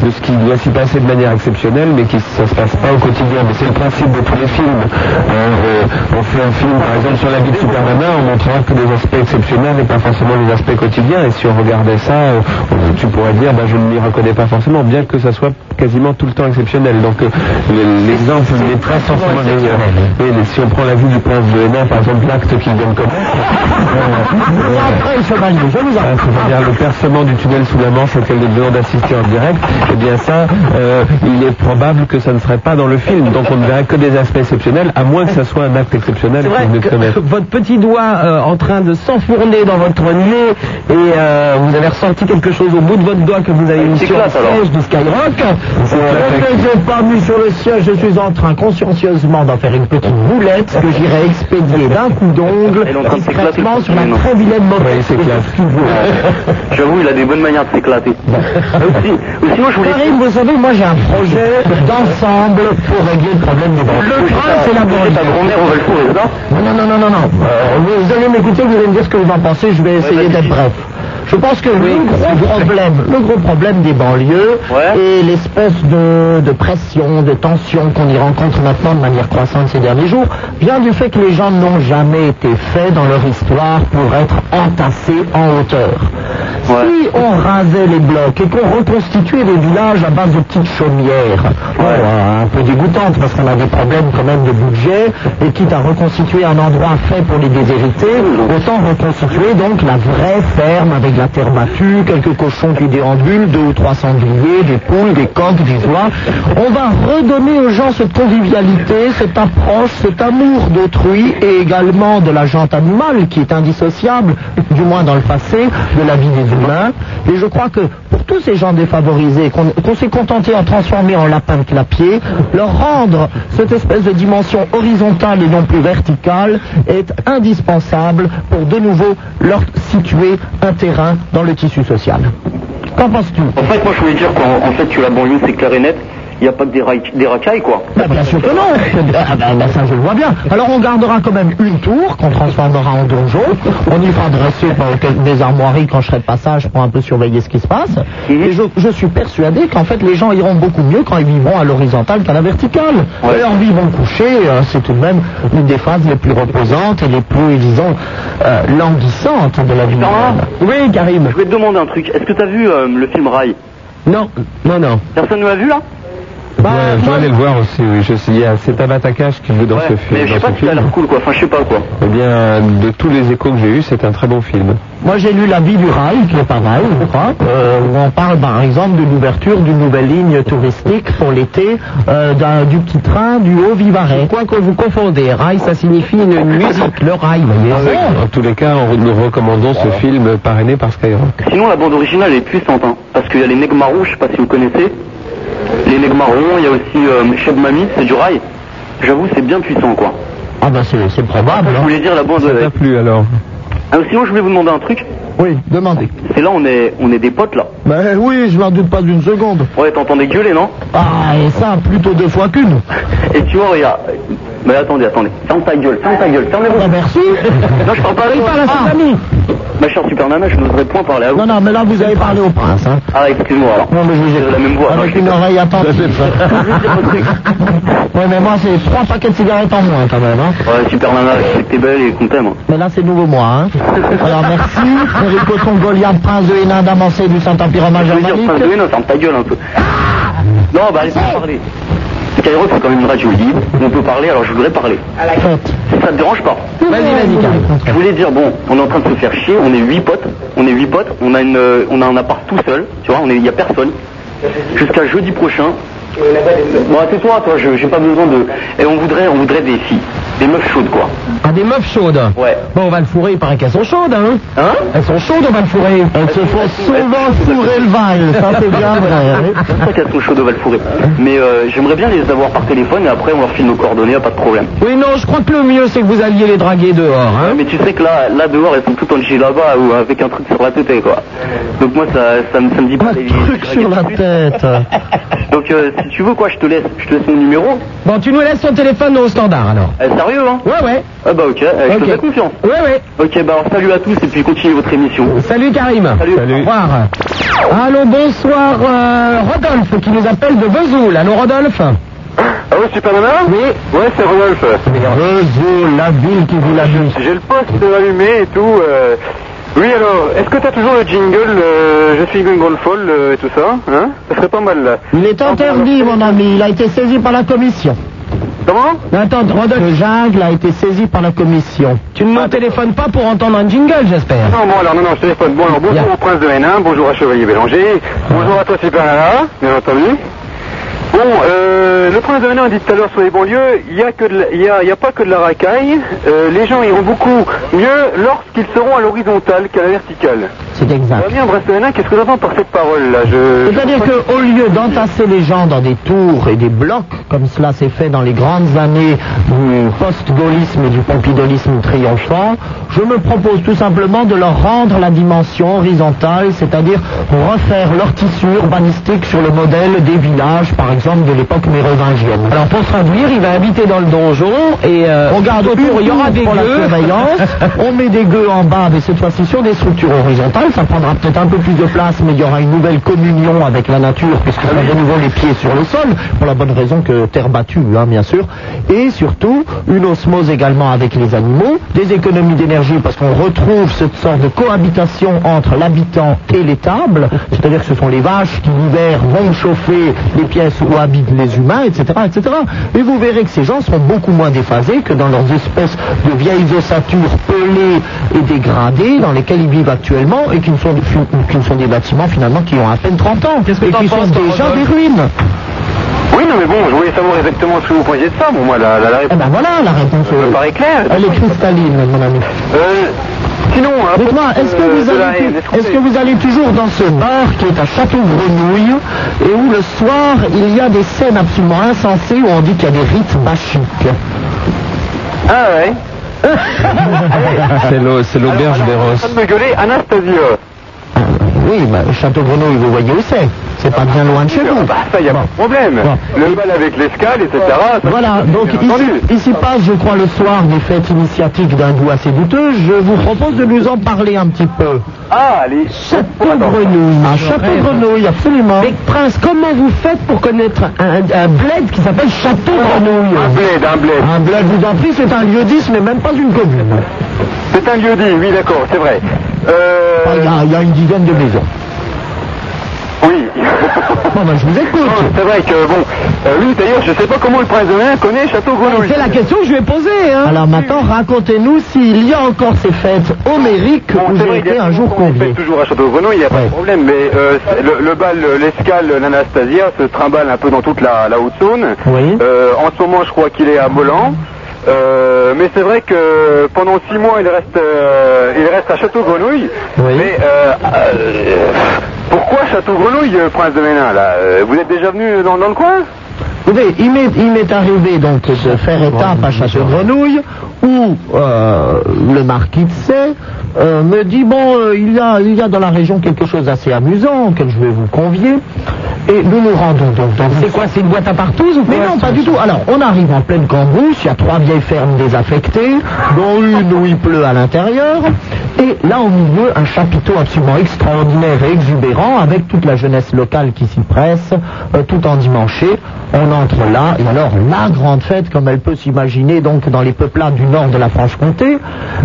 de ce qui doit s'y passer de manière exceptionnelle, mais qui ça se passe pas au quotidien. Mais c'est le principe de tous les films. Euh, euh, on fait un film, par exemple, sur la vie de Superman, on montrera que des aspects exceptionnels et pas forcément les aspects quotidiens. Et si on regardait ça, euh, tu pourrais dire, bah, je ne m'y reconnais pas forcément, bien que ça soit quasiment tout le temps exceptionnel. Donc euh, le- l'exemple n'est pas forcément le meilleur. Et si on prend la vue du prince de Hénin, par exemple, l'acte qu'il vient de commettre, [laughs] Après, chevalier, je vous en c'est-à-dire le percement du tunnel sous la Manche auquel nous venons d'assister en direct, eh bien ça, euh, il est probable que ça ne serait pas dans le film. Donc on ne verrait que des aspects exceptionnels, à moins que ça soit un acte exceptionnel vrai de que commettre. [laughs] votre petit doigt euh, en train de s'enfourner dans votre nez et euh, vous avez ressenti quelque chose au bout de votre doigt que vous avez mis sur le s'éclate, alors. siège du Skyrock. Je ne pas mis sur le siège, je suis en train consciencieusement d'en faire une petite boulette que j'irai expédier d'un coup d'ongle Elle est en train de s'éclater, discrètement sur la très vilaine mauvaise. [laughs] J'avoue, il a des bonnes manières de s'éclater. [laughs] aussi, aussi, moi, je voulais... Karim, vous savez, moi j'ai un projet d'ensemble pour régler le problème des banques. Le train, c'est la Ta banque. grand-mère, on va le fourrer, c'est ça? Non, non, non, non, non, non. Euh, vous allez m'écouter, vous allez me dire ce que vous en pensez, je vais essayer vas-y. d'être bref. Je pense que le gros problème, le gros problème des banlieues et l'espèce de, de pression, de tension qu'on y rencontre maintenant de manière croissante ces derniers jours, vient du fait que les gens n'ont jamais été faits dans leur histoire pour être entassés en hauteur. Si on rasait les blocs et qu'on reconstituait des villages à base de petites chaumières, bon, un peu dégoûtantes parce qu'on a des problèmes quand même de budget, et quitte à reconstituer un endroit fait pour les déshérités, autant reconstituer donc la vraie ferme avec la terre battue, quelques cochons qui déambulent, deux ou trois sangliers, des poules, des coqs, des oies. On va redonner aux gens cette convivialité, cette approche, cet amour d'autrui et également de la jante animale qui est indissociable, du moins dans le passé, de la vie des humains. Et je crois que pour tous ces gens défavorisés qu'on s'est contenté en transformer en lapins de clapier, leur rendre cette espèce de dimension horizontale et non plus verticale est indispensable pour de nouveau leur situer un terrain dans le tissu social. Qu'en penses-tu? En fait, moi je voulais dire qu'en en fait, que la banlieue c'est clair et net, il n'y a pas que des, rail- des racailles quoi. Bah, bien sûr que non. Ah, bah, bah, ça, je le vois bien. Alors, on gardera quand même une tour qu'on transformera en donjon. On y fera dresser des armoiries quand je serai de passage pour un peu surveiller ce qui se passe. Et je, je suis persuadé qu'en fait, les gens iront beaucoup mieux quand ils vivront à l'horizontale qu'à la verticale. Et en vivant couchés, euh, c'est tout de même une des phases les plus reposantes et les plus, disons, euh, languissantes de la vie humaine. Oui, Karim. Je vais te demander un truc. Est-ce que t'as vu euh, le film Rail? Non, non, non. Personne ne l'a vu là? Bah, je dois aller le voir aussi, oui. Je sais, il y a cet Abatakash qui joue dans ce film. Mais je sais pas si ça a l'air cool quoi. Enfin, je sais pas quoi. Eh bien, de tous les échos que j'ai eus, c'est un très bon film. Moi, j'ai lu La vie du rail, qui est pas mal, je crois, euh, où on parle par exemple de l'ouverture d'une nouvelle ligne touristique pour l'été euh, d'un- du petit train du Haut-Vivarais. Quoi que vous confondez, rail ça signifie une, musique, le rail, vous voyez. Ah En tous les cas, on- nous recommandons ce film parrainé par Skyrock. Sinon, la bande originale est puissante, hein, parce qu'il y a les Negmarous, je sais pas si vous connaissez. Les Negmarons, il y a aussi euh, Cheb Mami, c'est du rail. J'avoue, c'est bien puissant, quoi. Ah ben c'est c'est probable. Je hein. voulais dire la bande. Ça t'a plu alors Ah, sinon, je voulais vous demander un truc. Oui, demandez. C'est là, on est, on est des potes, là. Ben oui, je n'en doute pas d'une seconde. Ouais, t'entendais gueuler, non? Ah, et ça, plutôt deux fois qu'une. Et tu vois, regarde. Mais attendez, attendez. Ferme ta gueule, ferme ta gueule, fermez-vous. Ah, merci. Non, je parle pas parle Ah. Ma chère Super Nana, je n'oserais point parler à vous. Non, non, mais là, vous avez parlé au prince. Hein. Ah, excuse-moi alors. Non, mais je vous ai la même voix. Avec Non, une oreille attentive. [laughs] oui, mais moi, c'est trois paquets de cigarettes en moins, quand même. Hein. Ouais, Super Nana, je sais que t'es belle et qu'on t'aime. Mais là, c'est nouveau moi. Hein. Alors, merci. Enrico Tongolian, prince de Hénin d'Amancé du Saint-Empire romain Je veux dire, germanique. enfin, oui, non, ferme ta gueule un peu. Non, bah, laisse-moi parler. Skyrock, c'est quand même une radio libre. On peut parler, alors je voudrais parler. Si ça te dérange pas. Vas-y, vas-y. Je voulais dire, bon, on est en train de se faire chier, on est huit potes, on est huit potes, on a une, euh, on a un appart tout seul, tu vois, on est, il y a personne. Jusqu'à jeudi prochain. Bon, c'est toi, toi, je, j'ai pas besoin de. Et on voudrait, on voudrait des filles, des meufs chaudes, quoi. Ah, des meufs chaudes. Ouais. Bon, on va le fourrer, il paraît qu'elles sont chaudes, hein. Hein Elles sont chaudes, on va le fourrer. Elles se font souvent fourrer le vin, ça c'est [laughs] bien vrai. hein. C'est pas qu'elles sont chaudes, on va le fourrer. Mais euh, j'aimerais bien les avoir par téléphone et après on leur file nos coordonnées, y a pas de problème. Oui, non, je crois que le mieux, c'est que vous alliez les draguer dehors, hein. Mais tu sais que là, là dehors, elles sont toutes en là-bas ou avec un truc sur la tête, quoi. Donc moi, ça, ça, me, ça me dit pas les Truc sur la tête. [laughs] Donc euh, si tu veux, quoi, je te laisse, je te laisse mon numéro. Bon, tu nous laisses ton téléphone au standard, alors. Euh, sérieux, hein? Ouais, ouais. Ah bah ok, euh, je te Ok. fais confiance. Ouais, ouais. Ok, bah alors salut à tous et puis continuez votre émission. Salut, Karim. Salut. Au revoir. Allô, bonsoir, euh, Rodolphe, qui nous appelle de Vesoul. Allô, Rodolphe? Ah oui, Super Nana? Oui. Ouais, c'est Rodolphe. Vesoul, la ville qui vous l'a. J'ai le poste allumé et tout. euh. Oui, alors, est-ce que t'as toujours le jingle euh, Je suis Gungon Fall euh, et tout ça Hein Ça serait pas mal là. Il est interdit, mon ami. Il a été saisi par la commission. Comment Attends. Le jungle a été saisi par la commission. Tu ne me téléphones pas pour entendre un jingle, j'espère. Non, bon, alors, non, non, je téléphone. Bon, alors, bonjour Bien. au prince de Hénin, bonjour à Chevalier Bélanger, bonjour à toi, Super Nana, bien entendu. Bon, euh, le prince de Hénin a dit tout à l'heure sur les banlieues, il n'y a, que de la- il y a, y a pas que de la racaille. Euh, les gens iront beaucoup mieux lorsqu'ils seront à l'horizontale qu'à la verticale. C'est exact. De Hénin, qu'est-ce que j'entends par cette parole-là je... C'est-à-dire qu'au lieu d'entasser les gens dans des tours et des blocs, comme cela s'est fait dans les grandes années du post-gaullisme et du pompidolisme triomphant, je me propose tout simplement de leur rendre la dimension horizontale, c'est-à-dire refaire leur tissu urbanistique sur le modèle des villages, par exemple, de l'époque mérovingienne. Alors, pour traduire, il va habiter dans le donjon et euh, On garde autour, il y aura des pour la gueux. surveillance, [laughs] on met des gueux en bas, mais cette fois-ci sur des structures horizontales, ça prendra peut-être un peu plus de place, mais il y aura une nouvelle communion avec la nature, puisque ça de nouveau les pieds sur le sol, pour la bonne raison que terre battue, hein, bien sûr. Et surtout, une osmose également avec les animaux, des économies d'énergie, parce qu'on retrouve cette sorte de cohabitation entre l'habitant et l'étable, c'est-à-dire que ce sont les vaches qui l'hiver vont chauffer les pièces où habitent les humains, etc., etc. Et vous verrez que ces gens seront beaucoup moins déphasés que dans leurs espèces de vieilles ossatures pelées et dégradées dans lesquelles ils vivent actuellement et qui ne sont, qui ne sont des bâtiments finalement qui ont à peine 30 ans Qu'est-ce que et qui sont déjà des ruines. Oui, non, mais bon, je voulais savoir exactement ce que vous pensiez de ça. Bon, moi, la, la, la Eh réponse ben voilà la réponse. me paraît claire. Elle est cristalline, mon ami. Euh, sinon, à Dites-moi, est-ce que, vous allez, est-ce que vous toujours dans ce bar qui est à Château Grenouille et où le soir il y a des scènes absolument insensées où on dit qu'il y a des rites bachiques Ah ouais [laughs] C'est l'au- c'est l'auberge des Rosses. me gueuler Anastasia. Oui, mais Château Grenouille, vous voyez où c'est? C'est pas bien loin de chez vous. Bah, ça, y a pas de problème. Le bal avec l'escale, etc. ça, Voilà, donc ici, ici passe, je crois, le soir des fêtes initiatiques d'un goût assez douteux. Je vous propose de nous en parler un petit peu. Ah, allez. Château Grenouille, un Château Grenouille, absolument. Mais Prince, comment vous faites pour connaître un, un bled qui s'appelle Château Grenouille Un bled, un bled. Un bled, vous en prie, c'est un lieu 10, mais même pas une commune. C'est un lieu dit, oui, d'accord, c'est vrai. Euh... Enfin, Il y, a- il y a une dizaine de maisons. Oui. Bon, ben, je vous écoute. Non, c'est vrai que, bon, euh, lui, d'ailleurs, je sais pas comment le prince de Hénin connaît Château Grenouille. C'est la question que je lui ai posée. Hein. Alors maintenant, racontez-nous s'il y a encore ces fêtes homériques Bon, où c'est j'ai vrai, il y été a un jour on fait convié. toujours à Château Grenouille, il n'y a pas Ouais. de problème, mais euh, le, le bal, l'escale, l'Anastasia se trimballe un peu dans toute la, la Haute-Saône. Oui. Euh, en ce moment, je crois qu'il est à Molan. Euh, mais c'est vrai que pendant six mois, il reste, euh, il reste à Château Grenouille. Oui. Mais euh, pourquoi Château Grenouille, euh, Prince de Ménin là Vous êtes déjà venu dans, dans le coin Écoutez, il m'est, arrivé donc de faire étape à Château Grenouille où euh, le marquis de Sey euh, me dit bon, euh, il, y a, il y a dans la région quelque chose d'assez amusant auquel je vais vous convier. Et nous nous rendons donc dans C'est quoi C'est une boîte à partouze ou quoi Mais non, pas du tout. Alors, on arrive en pleine cambrousse, il y a trois vieilles fermes désaffectées, dont une où il pleut à l'intérieur, et là au milieu, un chapiteau absolument extraordinaire et exubérant, avec toute la jeunesse locale qui s'y presse, euh, tout endimanché. On entre là, et alors la grande fête, comme elle peut s'imaginer donc dans les peuplades du nord de la Franche-Comté,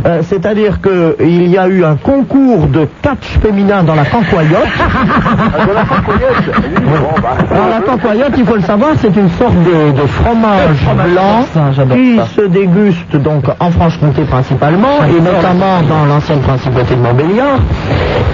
euh, c'est-à-dire qu'il y a eu un concours de catch féminin dans la cancoyotte. [laughs] Alors la cancoyotte, il faut le savoir, c'est une sorte de, de fromage blanc qui se déguste donc en Franche-Comté principalement et notamment dans l'ancienne principauté de Montbéliard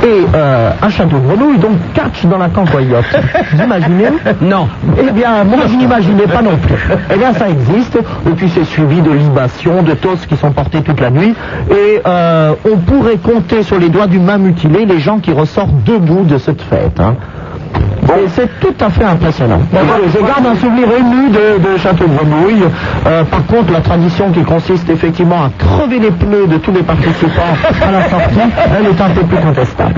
et euh, un château de grenouille donc catch dans la cancoyotte. Vous [laughs] imaginez Non. Eh bien moi je n'imaginais pas non plus. Eh bien ça existe et puis c'est suivi de libations, de tosses qui sont portées toute la nuit et euh, on pourrait compter sur les doigts d'une main mutilée les gens qui ressortent debout de cette fête. hein. Et c'est tout à fait impressionnant. Je, je garde un souvenir ému de, de Château Grenouille. Euh, par contre, la tradition qui consiste effectivement à crever les pneus de tous les participants à la sortie, elle est un peu plus contestable.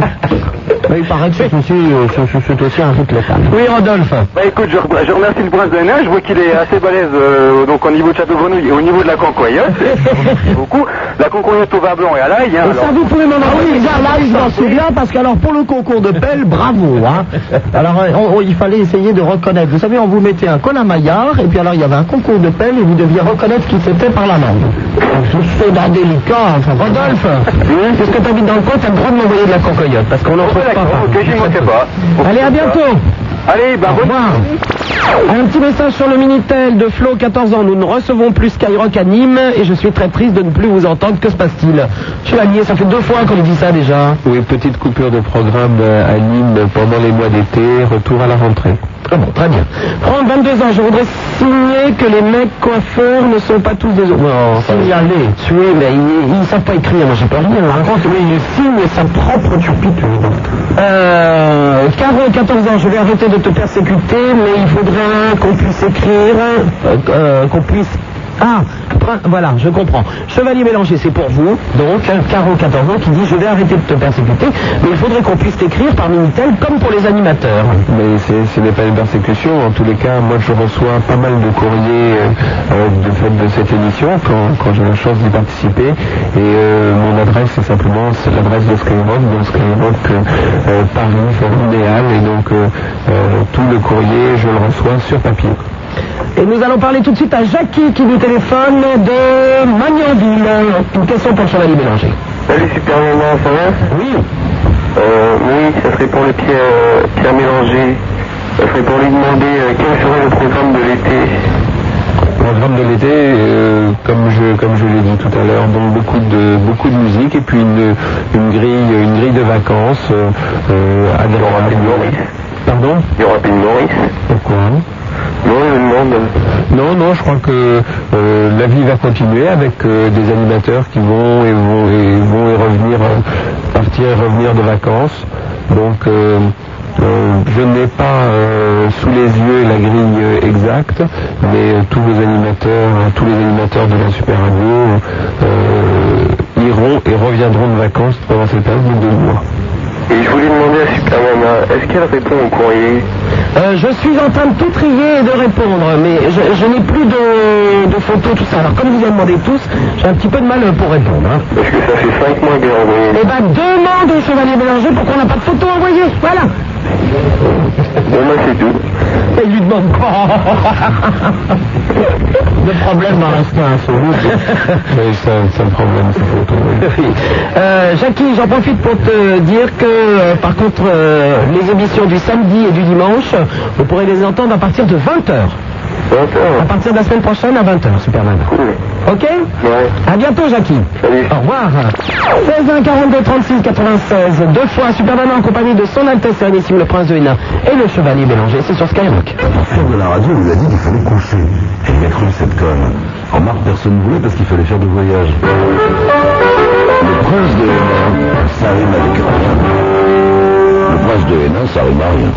Mais il paraît que c'est aussi, euh, c'est- c'est aussi un rite local. Oui, Rodolphe. Bah écoute, je, je remercie le prince de Hénin, je vois qu'il est assez balèze euh, donc au niveau de Château Grenouille et au niveau de la cancoyotte. [laughs] Merci beaucoup. La cancoyotte au vin blanc et à l'ail. Hein, Et ça, alors. vous pouvez m'en envoyer. Ça, là, je m'en souviens, parce qu'alors, pour le concours de pelle, bravo. Hein. [laughs] Alors, euh, on- on- il fallait essayer de reconnaître. Vous savez, on vous mettait un Colin Maillard, et puis alors, il y avait un concours de pelle, et vous deviez reconnaître qui c'était par la langue. Donc, C'est indélicat. Enfin, Rodolphe, [laughs] puisque tu habites dans le coin, tu as le droit de m'envoyer de la cancoyotte, parce qu'on n'en Oh, trouve pas. j'y pas. Allez, à bientôt. Allez, bah Au revoir. Un petit message sur le Minitel de Flo, 14 ans. Nous ne recevons plus Skyrock à Nîmes et je suis très triste de ne plus vous entendre. Que se passe-t-il? Je suis allié, ça fait deux fois qu'on lui dit ça déjà. Oui, petite coupure de programme euh, à Nîmes pendant les mois d'été, retour à la rentrée. Très bon, très bien. Franck, 22 ans, je voudrais signer que les mecs coiffeurs ne sont pas tous des... Non, signaler. Oui, mais ils, ils savent pas écrire, moi j'ai pas rien. Par contre, oui, il signe sa propre turpitude. Euh, Caro, 14 ans, je vais arrêter de te persécuter, mais il faudrait qu'on puisse écrire, euh, euh, qu'on puisse... Ah, voilà, je comprends. Chevalier Mélanger, c'est pour vous, donc, Caro, 14 ans, qui dit « Je vais arrêter de te persécuter, mais il faudrait qu'on puisse t'écrire par Minitel comme pour les animateurs. » Mais ce n'est pas une persécution. En tous les cas, moi, je reçois pas mal de courriers euh, euh, de fait de cette émission quand, j'ai la chance d'y participer. Et euh, mon adresse c'est simplement l'adresse de Skyrock, donc Skyrock Paris, et donc tout le courrier je le reçois sur papier. Et nous allons parler tout de suite à Jackie qui nous téléphone de Magnanville. Une question pour le Chevalier Bélanger. Salut Super Nana, ça va Oui. Euh, oui, ça serait pour le Pierre, Pierre Mélanger. Ça serait pour lui demander euh, quel serait le programme de l'été. Programme de l'été, euh, comme je comme je l'ai dit tout à l'heure, donc beaucoup de beaucoup de musique et puis une, une grille une grille de vacances euh, euh, agréable. Pardon? Il y aura plus de Maurice Pourquoi? Non. Non, je crois que euh, la vie va continuer avec euh, des animateurs qui vont et vont et vont y revenir, euh, partir et revenir de vacances. Donc, je n'ai pas sous les yeux la grille exacte, mais tous les animateurs, tous les animateurs de la Super Radio iront et reviendront de vacances pendant cette période de deux mois. Et je voulais demander à Super Nana, est-ce qu'elle répond au courrier Euh, je suis en train de tout trier et de répondre, mais je, je n'ai plus de, de photos, tout ça. Alors, comme vous en demandez tous, j'ai un petit peu de mal pour répondre. hein. Parce que ça fait 5 mois qu'elle a envoyé. Eh ben, demande au Chevalier Bélanger pourquoi on n'a pas de photos envoyées. Voilà. Bon, c'est tout. Et il lui demande quoi [laughs] Le problème en reste insoluble. Mais c'est un, c'est problème, ces photos. oui. Oui. Euh, Jackie, j'en profite pour te dire que, euh, par contre, euh, les émissions du samedi et du dimanche, vous pourrez les entendre à partir de 20h. 20h À partir de la semaine prochaine à 20h, Superman. Ok Ouais. À bientôt, Jackie. Salut. Au revoir. 16 1 42 36 96. Deux fois Superman en compagnie de son Altesse Sérénissime le Prince de Hénin et le Chevalier Bélanger. C'est sur Skyrock. Le chef de la radio nous a dit qu'il fallait coucher. Et il a cru cette conne. En marque, personne ne voulait parce qu'il fallait faire du voyage. Le prince de Hénin, ça rime avec rien. Le prince de Hénin, ça rime à rien.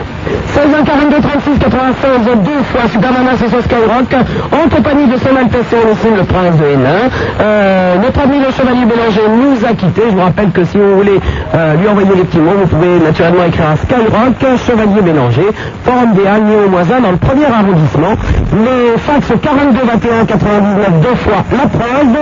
16 1 42 36 96 deux fois Superman c'est sur Skyrock en compagnie de son Altesse Sérénissime le Prince de Hénin. Euh, notre ami le Chevalier Bélanger nous a quittés. Je vous rappelle que si vous voulez euh, lui envoyer des petits mots, vous pouvez naturellement écrire à Skyrock, Chevalier Bélanger, Forum des Halles, Néo-Moisin, dans le premier arrondissement. Les fax 42 21 99 deux fois la preuve.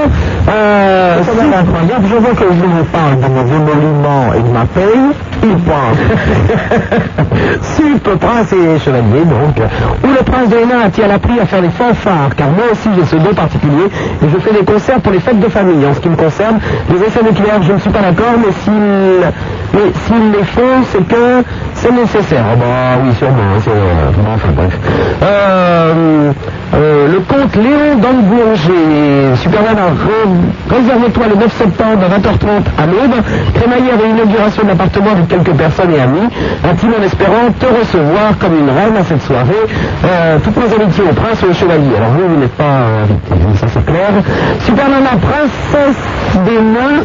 Euh, C'est incroyable. Je vois que je vous parle de mes émoluments et de ma paye. Il pense. [laughs] [laughs] Prince et chevalier, donc, où le prince de Hénin tient appris à faire des fanfares, car moi aussi j'ai ce don particulier, et je fais des concerts pour les fêtes de famille. En ce qui me concerne, les essais nucléaires, je ne suis pas d'accord, mais s'ils mais s'ils les font, c'est que c'est nécessaire. Ah bah oui, sûrement, c'est... euh, bon, enfin bref. Euh, euh, le comte Léon le boulanger, Superman, re- réserve-toi le 9 septembre à 20h30 à l'aube. Crémaillère et inauguration de l'appartement avec quelques personnes et amis. Intime en espérant te recevoir comme une reine à cette soirée. Euh, toutes mes amitiés au prince et au chevalier. Alors vous, vous n'êtes pas invité, hein, ça c'est clair. Superman, princesse des nains.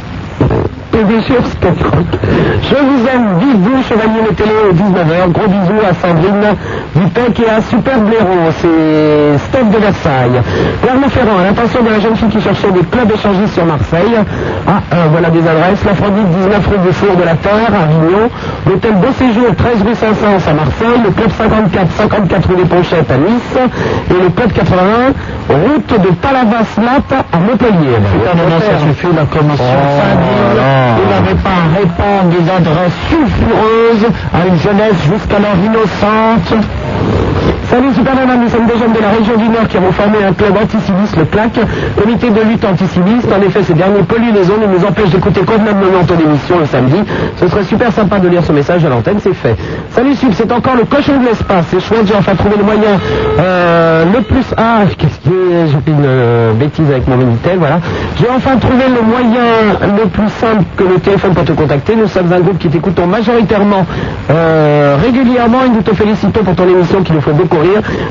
Skyrock. Je vous aime, vive vous, Chevalier de télé au 19h. Gros bisous à Sandrine Dupec et à Super Blaireau. C'est Steph de Versailles. Clermont-Ferrand, à l'intention de la jeune fille qui cherchait des clubs échangistes sur Marseille. Ah, euh, voilà des adresses. L'Aphrodite, 19 rue du Four de la Terre, à Avignon. L'hôtel Beau Séjour, 13 rue Saint-Saëns à Marseille. Le club 54, 54 rue des Ponchettes à Nice. Et le club 81, route de Palavas-Lat à Montpellier. Ça suffit, la commission Saint-Denis. Il n'avait pas à répondre des adresses sulfureuses à une jeunesse jusqu'alors innocente. Salut Superman, nous sommes des jeunes de la région du Nord qui avons formé un club anticiviste, le CLAC, comité de lutte anticiviste. En effet, ces derniers polluent les zones et nous empêchent d'écouter convenablement ton émission le samedi. Ce serait super sympa de lire ce message à l'antenne, c'est fait. Salut Sub, c'est encore le cochon de l'espace. C'est chouette, j'ai enfin trouvé le moyen euh, le plus... Ah, qu'est-ce que j'ai fait une euh, bêtise avec mon Minitel, voilà. J'ai enfin trouvé le moyen le plus simple que le téléphone pour te contacter. Nous sommes un groupe qui t'écoutons majoritairement euh, régulièrement et nous te félicitons pour ton émission qui nous fait beaucoup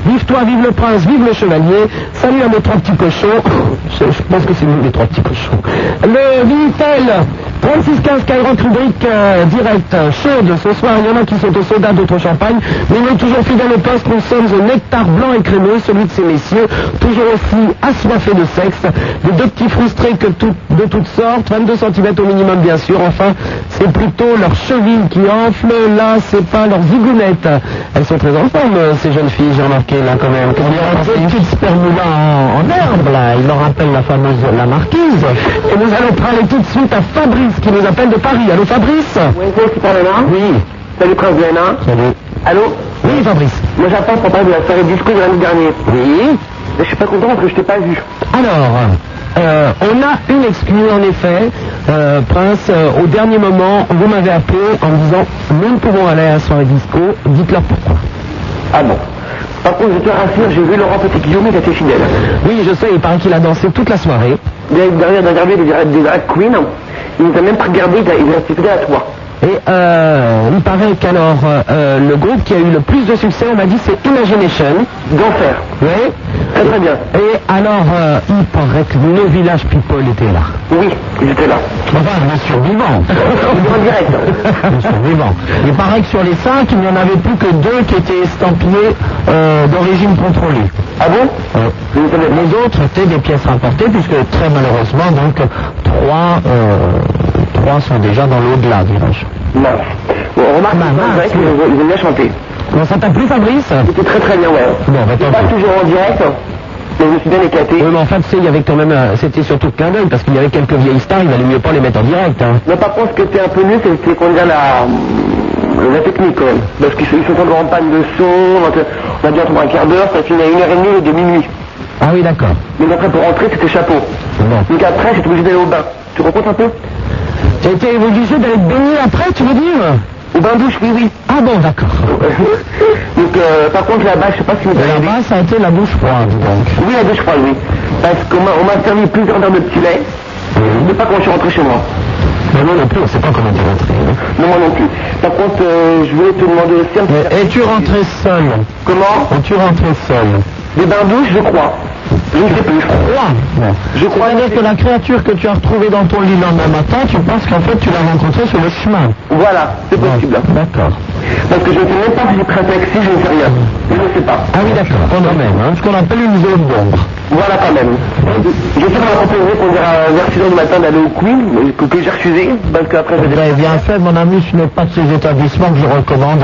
Vive toi, vive le prince, vive le chevalier. Salut à mes trois petits cochons. [laughs] Je, pense que c'est les trois petits cochons. Le Vitel, 3615 Skyrock rubrique euh, direct chaude. Ce soir, il y en a qui sont au soda, d'autres au champagne. Mais nous, toujours fidèles au poste, nous sommes au nectar blanc et crémeux, celui de ces messieurs, toujours aussi assoiffés de sexe. Des deux petits frustrés que tout- de toutes sortes, 22 cm au minimum bien sûr. Enfin, c'est plutôt leurs chevilles qui enflent. Là, c'est pas leurs zigounettes. Elles sont très en forme, euh, ces jeunes filles, j'ai remarqué là quand même. Il y a des petites spermulas en, en herbe, là. Il appelle la fameuse la marquise. Et nous allons parler tout de suite à Fabrice qui nous appelle de Paris. Allô Fabrice Oui, c'est Nana Oui. Salut Prince Hénin. Salut. Allô Oui Fabrice. Moi j'attends pour parler de la soirée disco de l'année dernière. Oui. Mais je suis pas content parce que je t'ai pas vu. Alors, euh, on a une exclue en effet. Euh, Prince, euh, au dernier moment, vous m'avez appelé en me disant nous ne pouvons aller à la soirée disco. Dites-leur pourquoi. Ah bon Par contre, je te rassure, j'ai vu Laurent Petit-Guillaume, il était fidèle. Oui, je sais, il paraît qu'il a dansé toute la soirée. Derrière, on a regardé des, des drag queens. Il nous a même pas regardé, il a- il est resté fidèle à toi. Et euh, il paraît qu'alors euh, le groupe qui a eu le plus de succès, on m'a dit, c'est Imagination. D'enfer. Oui. Très très bien. Et alors, euh, il paraît que nos village people étaient là. Oui, ils étaient là. Enfin, bien survivants. [laughs] en direct. Bien survivants. Il paraît que sur les cinq, il n'y en avait plus que deux qui étaient estampillés euh, d'origine contrôlée. Ah bon Les autres étaient des pièces rapportées, puisque très malheureusement, donc, trois, euh, trois sont déjà dans l'au-delà, dirais-je. Mince. Bon, remarque, c'est vrai qu'ils ont, bien chanté. Comment ça t'a plu, Fabrice C'était très très bien, ouais. Bon, bah, tant Pas toujours en direct, mais je me suis bien éclaté. Oui, mais en fait, tu sais, il y avait quand même, euh, c'était surtout clin d'œil, parce qu'il y avait quelques vieilles stars, il valait mieux pas les mettre en direct. Hein. Mais par contre, ce qui était un peu nul, c'était qu'on dirait la, la technique quand même. Parce qu'ils sont ils sont tombés en panne de son, on a- on a bien trouvé un quart d'heure, ça finit à une heure et demie de minuit. Ah oui, d'accord. Mais après, pour rentrer, c'était chapeau. Donc après, j'étais obligé d'aller au bain. Tu racontes un peu? Tu as été obligé d'aller te baigner après, tu veux dire? Au bain douche, oui, oui. Ah bon, d'accord. [laughs] Donc, euh, par contre, là-bas, je sais pas si vous avez... Là-bas, ça a été la bouche froide, donc. Oui, la douche froide, oui. Parce qu'on m'a servi plusieurs heures de petit lait. Je ne sais pas quand je suis rentré chez moi. Mais moi non plus, on sait pas comment t'es rentré. hein. Non, moi non plus. Par contre, euh, je voulais te demander aussi un petit... Es-tu rentré seul? Comment? Es-tu rentré seul? Des bains douches, je crois. Je ne sais plus. Je crois que la créature que tu as retrouvée dans ton lit le lendemain matin, tu penses qu'en fait tu l'as rencontrée sur le chemin. Voilà, c'est possible. D'accord. Parce que je ne sais même pas si j'ai pris un taxi, je ne sais rien. Je ne sais pas. Ah oui, d'accord, quand même, hein, ce qu'on appelle une zone d'ombre. Voilà quand même. Je sais qu'on m'a proposé qu'on dirait vers 6h du matin d'aller au Queen, que, que j'ai refusé, parce qu'après j'ai Vous bien fait, mon ami, ce n'est pas de ces établissements que je recommande.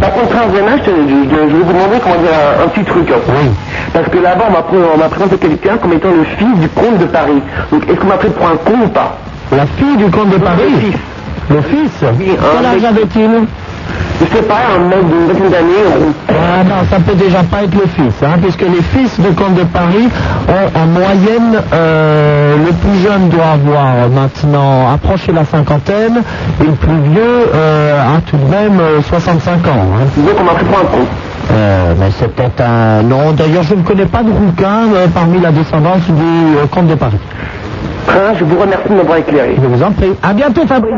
Par contre, Zéna, je, je- je- je vais vous demander comment dire un, un petit truc. Oui. Parce que là-bas, on m'a présenté quelqu'un comme étant le fils du comte de Paris. Donc, est-ce qu'on m'a pris pour un con ou pas? La fille du comte de Paris Le fils. Le fils Oui, Quel âge avait-il Je sais pas, un mec d'une vingtaine d'années. on- Ah non, ça peut déjà pas être le fils, hein, puisque les fils de comte de Paris ont en moyenne, euh, le plus jeune doit avoir maintenant approché la cinquantaine, et le plus vieux euh, a tout de même euh, 65 ans. Hein. Donc, on pour un. Euh, mais c'est peut-être un... Non, d'ailleurs, je ne connais pas de rouquin euh, parmi la descendance du euh, comte de Paris. Je vous remercie de m'avoir éclairé. Je vous en prie. À bientôt, Fabrice.